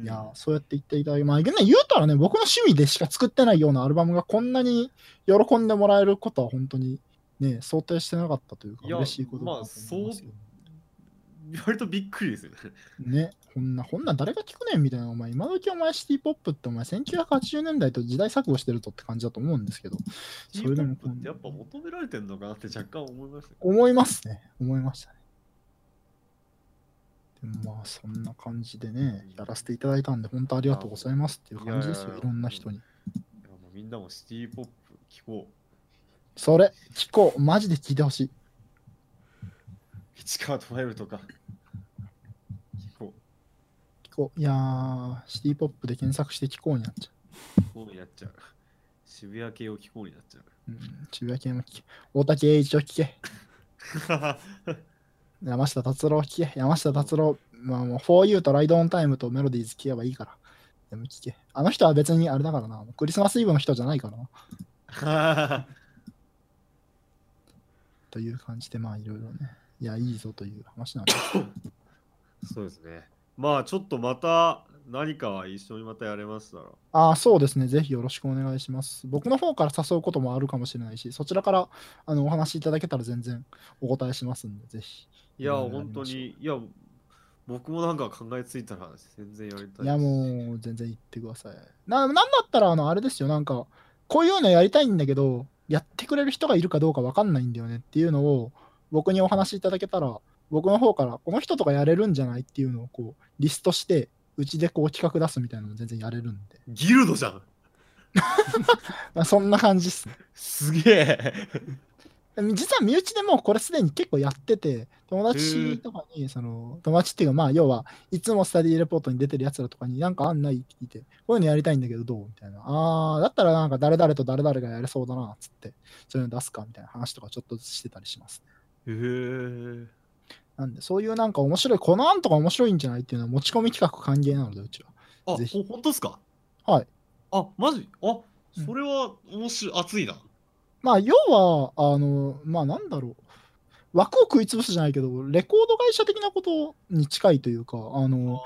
いや、そうやって言っていただき、まあ、ね、言うたらね、僕の趣味でしか作ってないようなアルバムがこんなに喜んでもらえることは本当にね、想定してなかったというか、いや嬉しいことだなと思いますけど割とびっくりですよね。ね、こんな、こんなん誰が聞くねんみたいな、お前、今時お前シティポップってお前、1980年代と時代錯誤してるとって感じだと思うんですけど、それでもやっぱ求められてんのかなって若干思いますよ。思いますね。思いましたね。でもまあ、そんな感じでね、やらせていただいたんで、本当ありがとうございますっていう感じですよ、いろんな人に。みんなもシティポップ聞こそれ、聞こう。マジで聞いてほしい。う。市川とマイルとか。聞こ聞こう。いやー、シティポップで検索して聞こうになっちゃう。こうやっちゃう。渋谷系を聞こうになっちゃう。う。うん、渋谷系も聞け。大竹栄一を聞け。山下達郎聞け。山下達郎、まあもう、For You とライドオンタイムとメロディーズ聞けばいいから。でも聞け。あの人は別にあれだからな。クリスマスイブの人じゃないからな。という感じで、まあいろいろね。いや、いいぞという話なんです。そうですね。まあちょっとまた何かは一緒にまたやれましたら。ああ、そうですね。ぜひよろしくお願いします。僕の方から誘うこともあるかもしれないし、そちらからあのお話しいただけたら全然お答えしますんで、ぜひ。いや、うん本当に、いや、僕もなんか考えついたら全然やりたい。いや、もう全然言ってください。ななんだったら、あの、あれですよ。なんか、こういうのやりたいんだけど、やってくれる人がいるかどうか分かんないんだよねっていうのを、僕にお話しいただけたら、僕の方から、この人とかやれるんじゃないっていうのをこう、リストして、うちでこう企画出すみたいなのも全然やれるんで。ギルドじゃんまあ、そんな感じっすね。すげえ実は身内でもうこれすでに結構やってて、友達とかに、その、友達っていうか、まあ、要は、いつもスタディレポートに出てるやつらとかになんかあんないって聞いて、こういうのやりたいんだけどどうみたいな。ああ、だったらなんか誰々と誰々がやれそうだな、つって、そういうの出すかみたいな話とかちょっとしてたりします、ね。へえなんで、そういうなんか面白い、この案とか面白いんじゃないっていうのは持ち込み企画歓迎なので、うちは。あ、ぜひほ本当ですか？はい。あ、マジ？あ、うんそれは面白い、熱いな。まあ、要は、あの、まあ、なんだろう。枠を食い潰すじゃないけど、レコード会社的なことに近いというか、あの、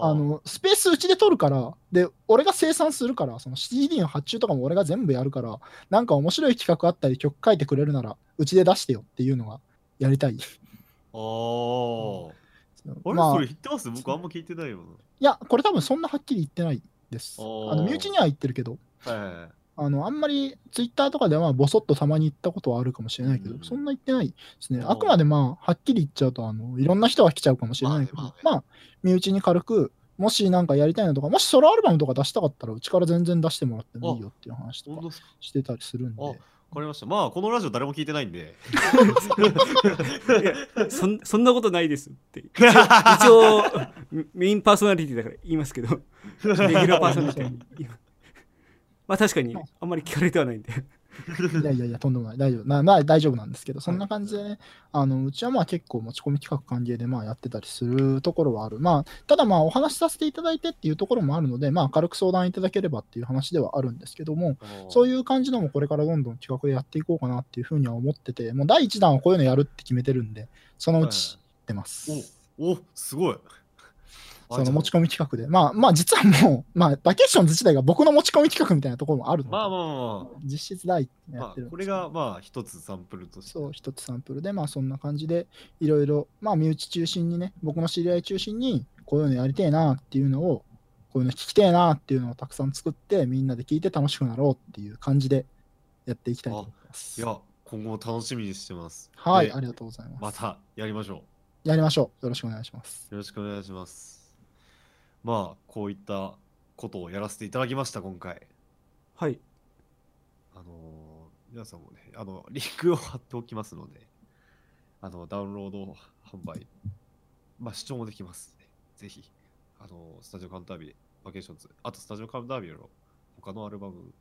ああのスペースうちで取るから、で、俺が生産するから、その CD の発注とかも俺が全部やるから、なんか面白い企画あったり、曲書いてくれるなら、うちで出してよっていうのがやりたい。あーあれ、まあ、いそれ言ってます？僕あんま聞いてないよや、これ多分そんなはっきり言ってないです。あの身内には言ってるけど、な。はいはいはい。あのあんまりツイッターとかではまあボソッとたまに言ったことはあるかもしれないけど、うんそんな言ってないですね。あくまでまあ、はっきり言っちゃうと、あのいろんな人が来ちゃうかもしれないけど、ままあ、あね身内に軽く、もしなんかやりたいのとか、もしソロアルバムとか出したかったら、うちから全然出してもらってもいいよっていう話とかしてたりするんで。かりました。まあ、このラジオ誰も聞いてないんで。いやそんそんなことないですって一応メメインパーソナリティだから言いますけどレギュラーパーソナリティ言いますまあ確かにあんまり聞かれてはないんで いやいやいや、とんでもない。大丈夫。なまあ大丈夫なんですけど、そんな感じでね、あのうちはまあ結構持ち込み企画歓迎でまあやってたりするところはある。まあ、ただまあお話しさせていただいてっていうところもあるので、まあ軽く相談いただければっていう話ではあるんですけども、そういう。感じのもこれからどんどん企画でやっていこうかなっていうふうには思ってて、もう第1弾はこういうのやるって決めてるんで、そのうちやってます。お、すごい。その持ち込み企画で。まあまあ実はもう、まあバケーションズ自体が僕の持ち込み企画みたいなところもあるので、まあまあまあ実質第1弾まあ、やってるんですけどこれがまあ一つサンプルとして。そう、一つサンプルで、まあそんな感じで、いろいろ、まあ身内中心にね、僕の知り合い中心に、こういうのやりてえなっていうのを、こういうの聞きてえなっていうのをたくさん作って、みんなで聞いて楽しくなろうっていう感じでやっていきたいと思います。いや、今後も楽しみにしてます。はい、でありがとうございます。またやりましょやりましょう。よろしくお願いします。う。よろしくお願いします。まあ、こういったことをやらせていただきました、今回。はいあのー皆さんもね、あの、リンクを貼っておきますので、あの、ダウンロード販売、まあ、視聴もできます、ね。ぜひ、あのスタジオカウンタービー、バケーションズ、あとスタジオカウンタービーの他のアルバム、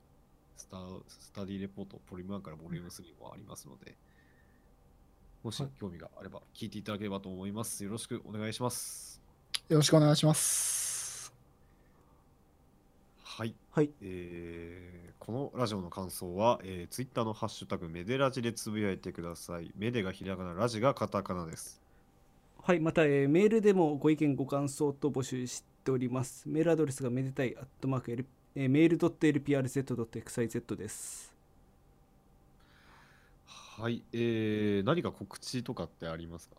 スタスタディレポート、ポリム1からボリューム3もありますので、もしはい興味があれば聞いていただければと思います。よろしくお願いします。よろしくお願いします。はい。はいえーこのラジオの感想は、えー、ツイッターのハッシュタグメデラジでつぶやいてください。メデがひらがな、ラジがカタカナです。はいまた、えーメールでもご意見ご感想と募集しておりますメールアドレスがめでたいアットマーク、L えー、メール .lprz.xyz ですはい。えー、何か告知とかってありますか？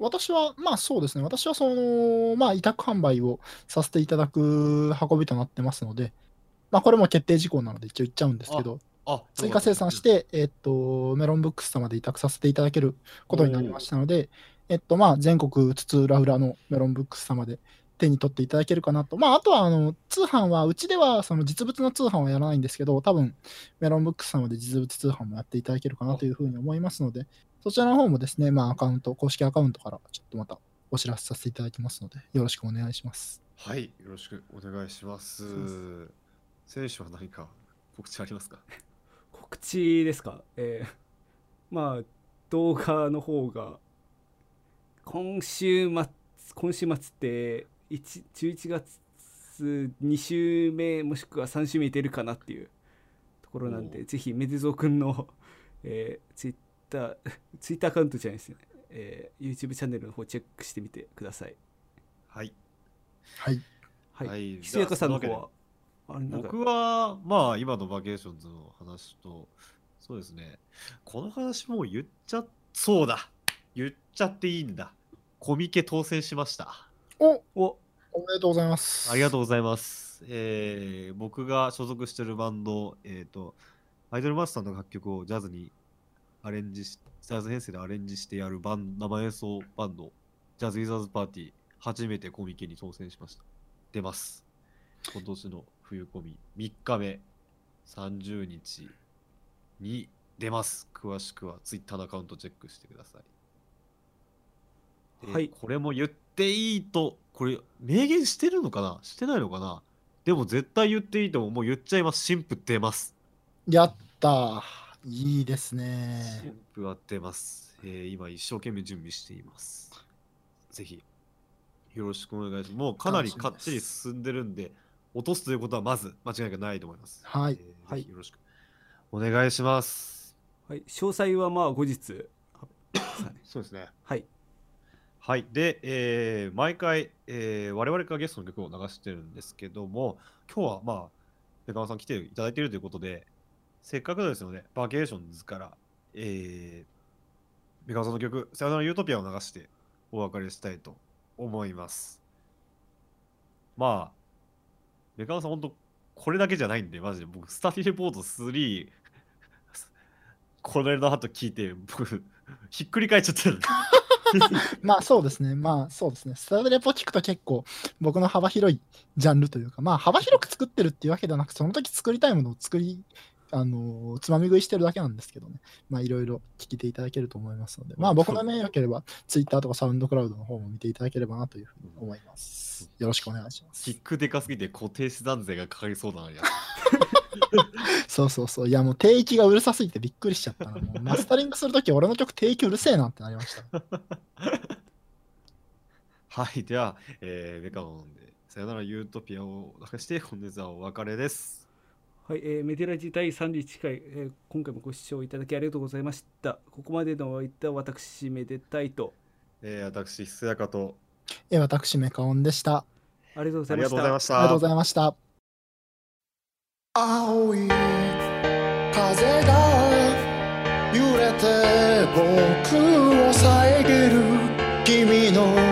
私は、まあそうですね、私はその、まあ委託販売をさせていただく運びとなってますので、まあこれも決定事項なので一応言っちゃうんですけど、あ追加生産し。て、えっと、メロンブックス様で委託させていただけることになりましたので、えっと、まあ全国津々浦々のメロンブックス様で手に取っていただけるかなと。まああとは、あの、通販は、うちではその実物の通販はやらないんですけど、多分メロンブックス様で実物通販もやっていただけるかなというふうに思いますので、そちらの方もですね、まあアカウント、公式アカウントからちょっとまたお知らせさせていただきますので、よろしくお願いします。はい。よろしくお願いします。選手は何か告知ありますか？告知ですか？えーまあ動画の方が今週末今週末って1 11月2週目もしくは3週目出るかなっていうところなんおでぜひメデゾー君の、えー、ツイッター ツイッターアカウントじゃないですね、えー YouTube チャンネルの方チェックしてみてくださいはい。はい。はい、はいひそやかさんの方は僕は、まあ、今のバケーションズの話と、そうですね、この話もう言っちゃ、そうだ言っちゃっていいんだ。コミケ当選しました。おおおめでとうございます。ありがとうございます。えー僕が所属してるバンド、えっ、と、アイドルマスターの楽曲をジャズにアレンジし、ジャズ編成でアレンジしてやるバン生演奏バンド、ジャズ・ウィザーズ・パーティー、初めてコミケに当選しました。出ます。今年の冬コミ3日目、30日に出ます。詳しくは Twitter のアカウントチェックしてください。ではいこれも言っていいと、これ、明言してるのかな？してないのかな？でも絶対言っていいと思う。もう言っちゃいます。新婦出ます。やったー。いいです新ね。婦は出ます。えー今一生懸命準備しています。ぜひ、よろしくお願いします。もうかなりかっちり進んでるんで、落とすということはまず間違いがないと思います。はいえーよろしくお願いします。はい、詳細はまあ後日 そうですね。はいはい。で、えー毎回、えー我々からゲストの曲を流してるんですけども、今日はまあ、ベカマさん来ていただいているということで、せっかくですので、バケーションズから、えー、ベカさんの曲、さよならユートピアを流してお別れしたいと思います。まあ、ベカさん、本当これだけじゃないんで、マジで僕、スタディレポート3、これの後聞いて、僕、ひっくり返っちゃってる。まあそうですね。まあそうですね。スタディレポ聞くと結構僕の幅広いジャンルというか、まあ幅広く作ってるっていうわけではなく、その時作りたいものを作り、あのつまみ食いしてるだけなんですけどね。まあいろいろ聞いていただけると思いますので、まあ僕のね、よければ Twitter とかサウンドクラウドの方も見ていただければなというふうに思います。よろしくお願いしますキ。ックでかすぎて固定資産税がかかりそうだな。いやそうそうそう。いやもう定域がうるさすぎてびっくりしちゃったマスタリングするとき俺の曲定域うるせえなってなりました。はい、では、えー、ベカモンで、さよならユートピアを流して、本日はお別れです。はい、えーメデラジ第31回、えー今回もご視聴いただきありがとうございました。ここまでのお相手は私、めでたいと。えー、私、ひそやかと、え私、メカオンでした。ありがとうござありいました。がとうございました。ありがとうございました。青い風が揺れて僕を遮る君の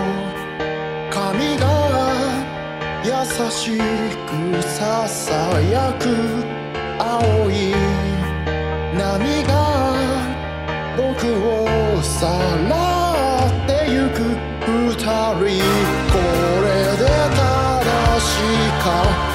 しくささやく青い波が僕をさらってゆく二人これで正しか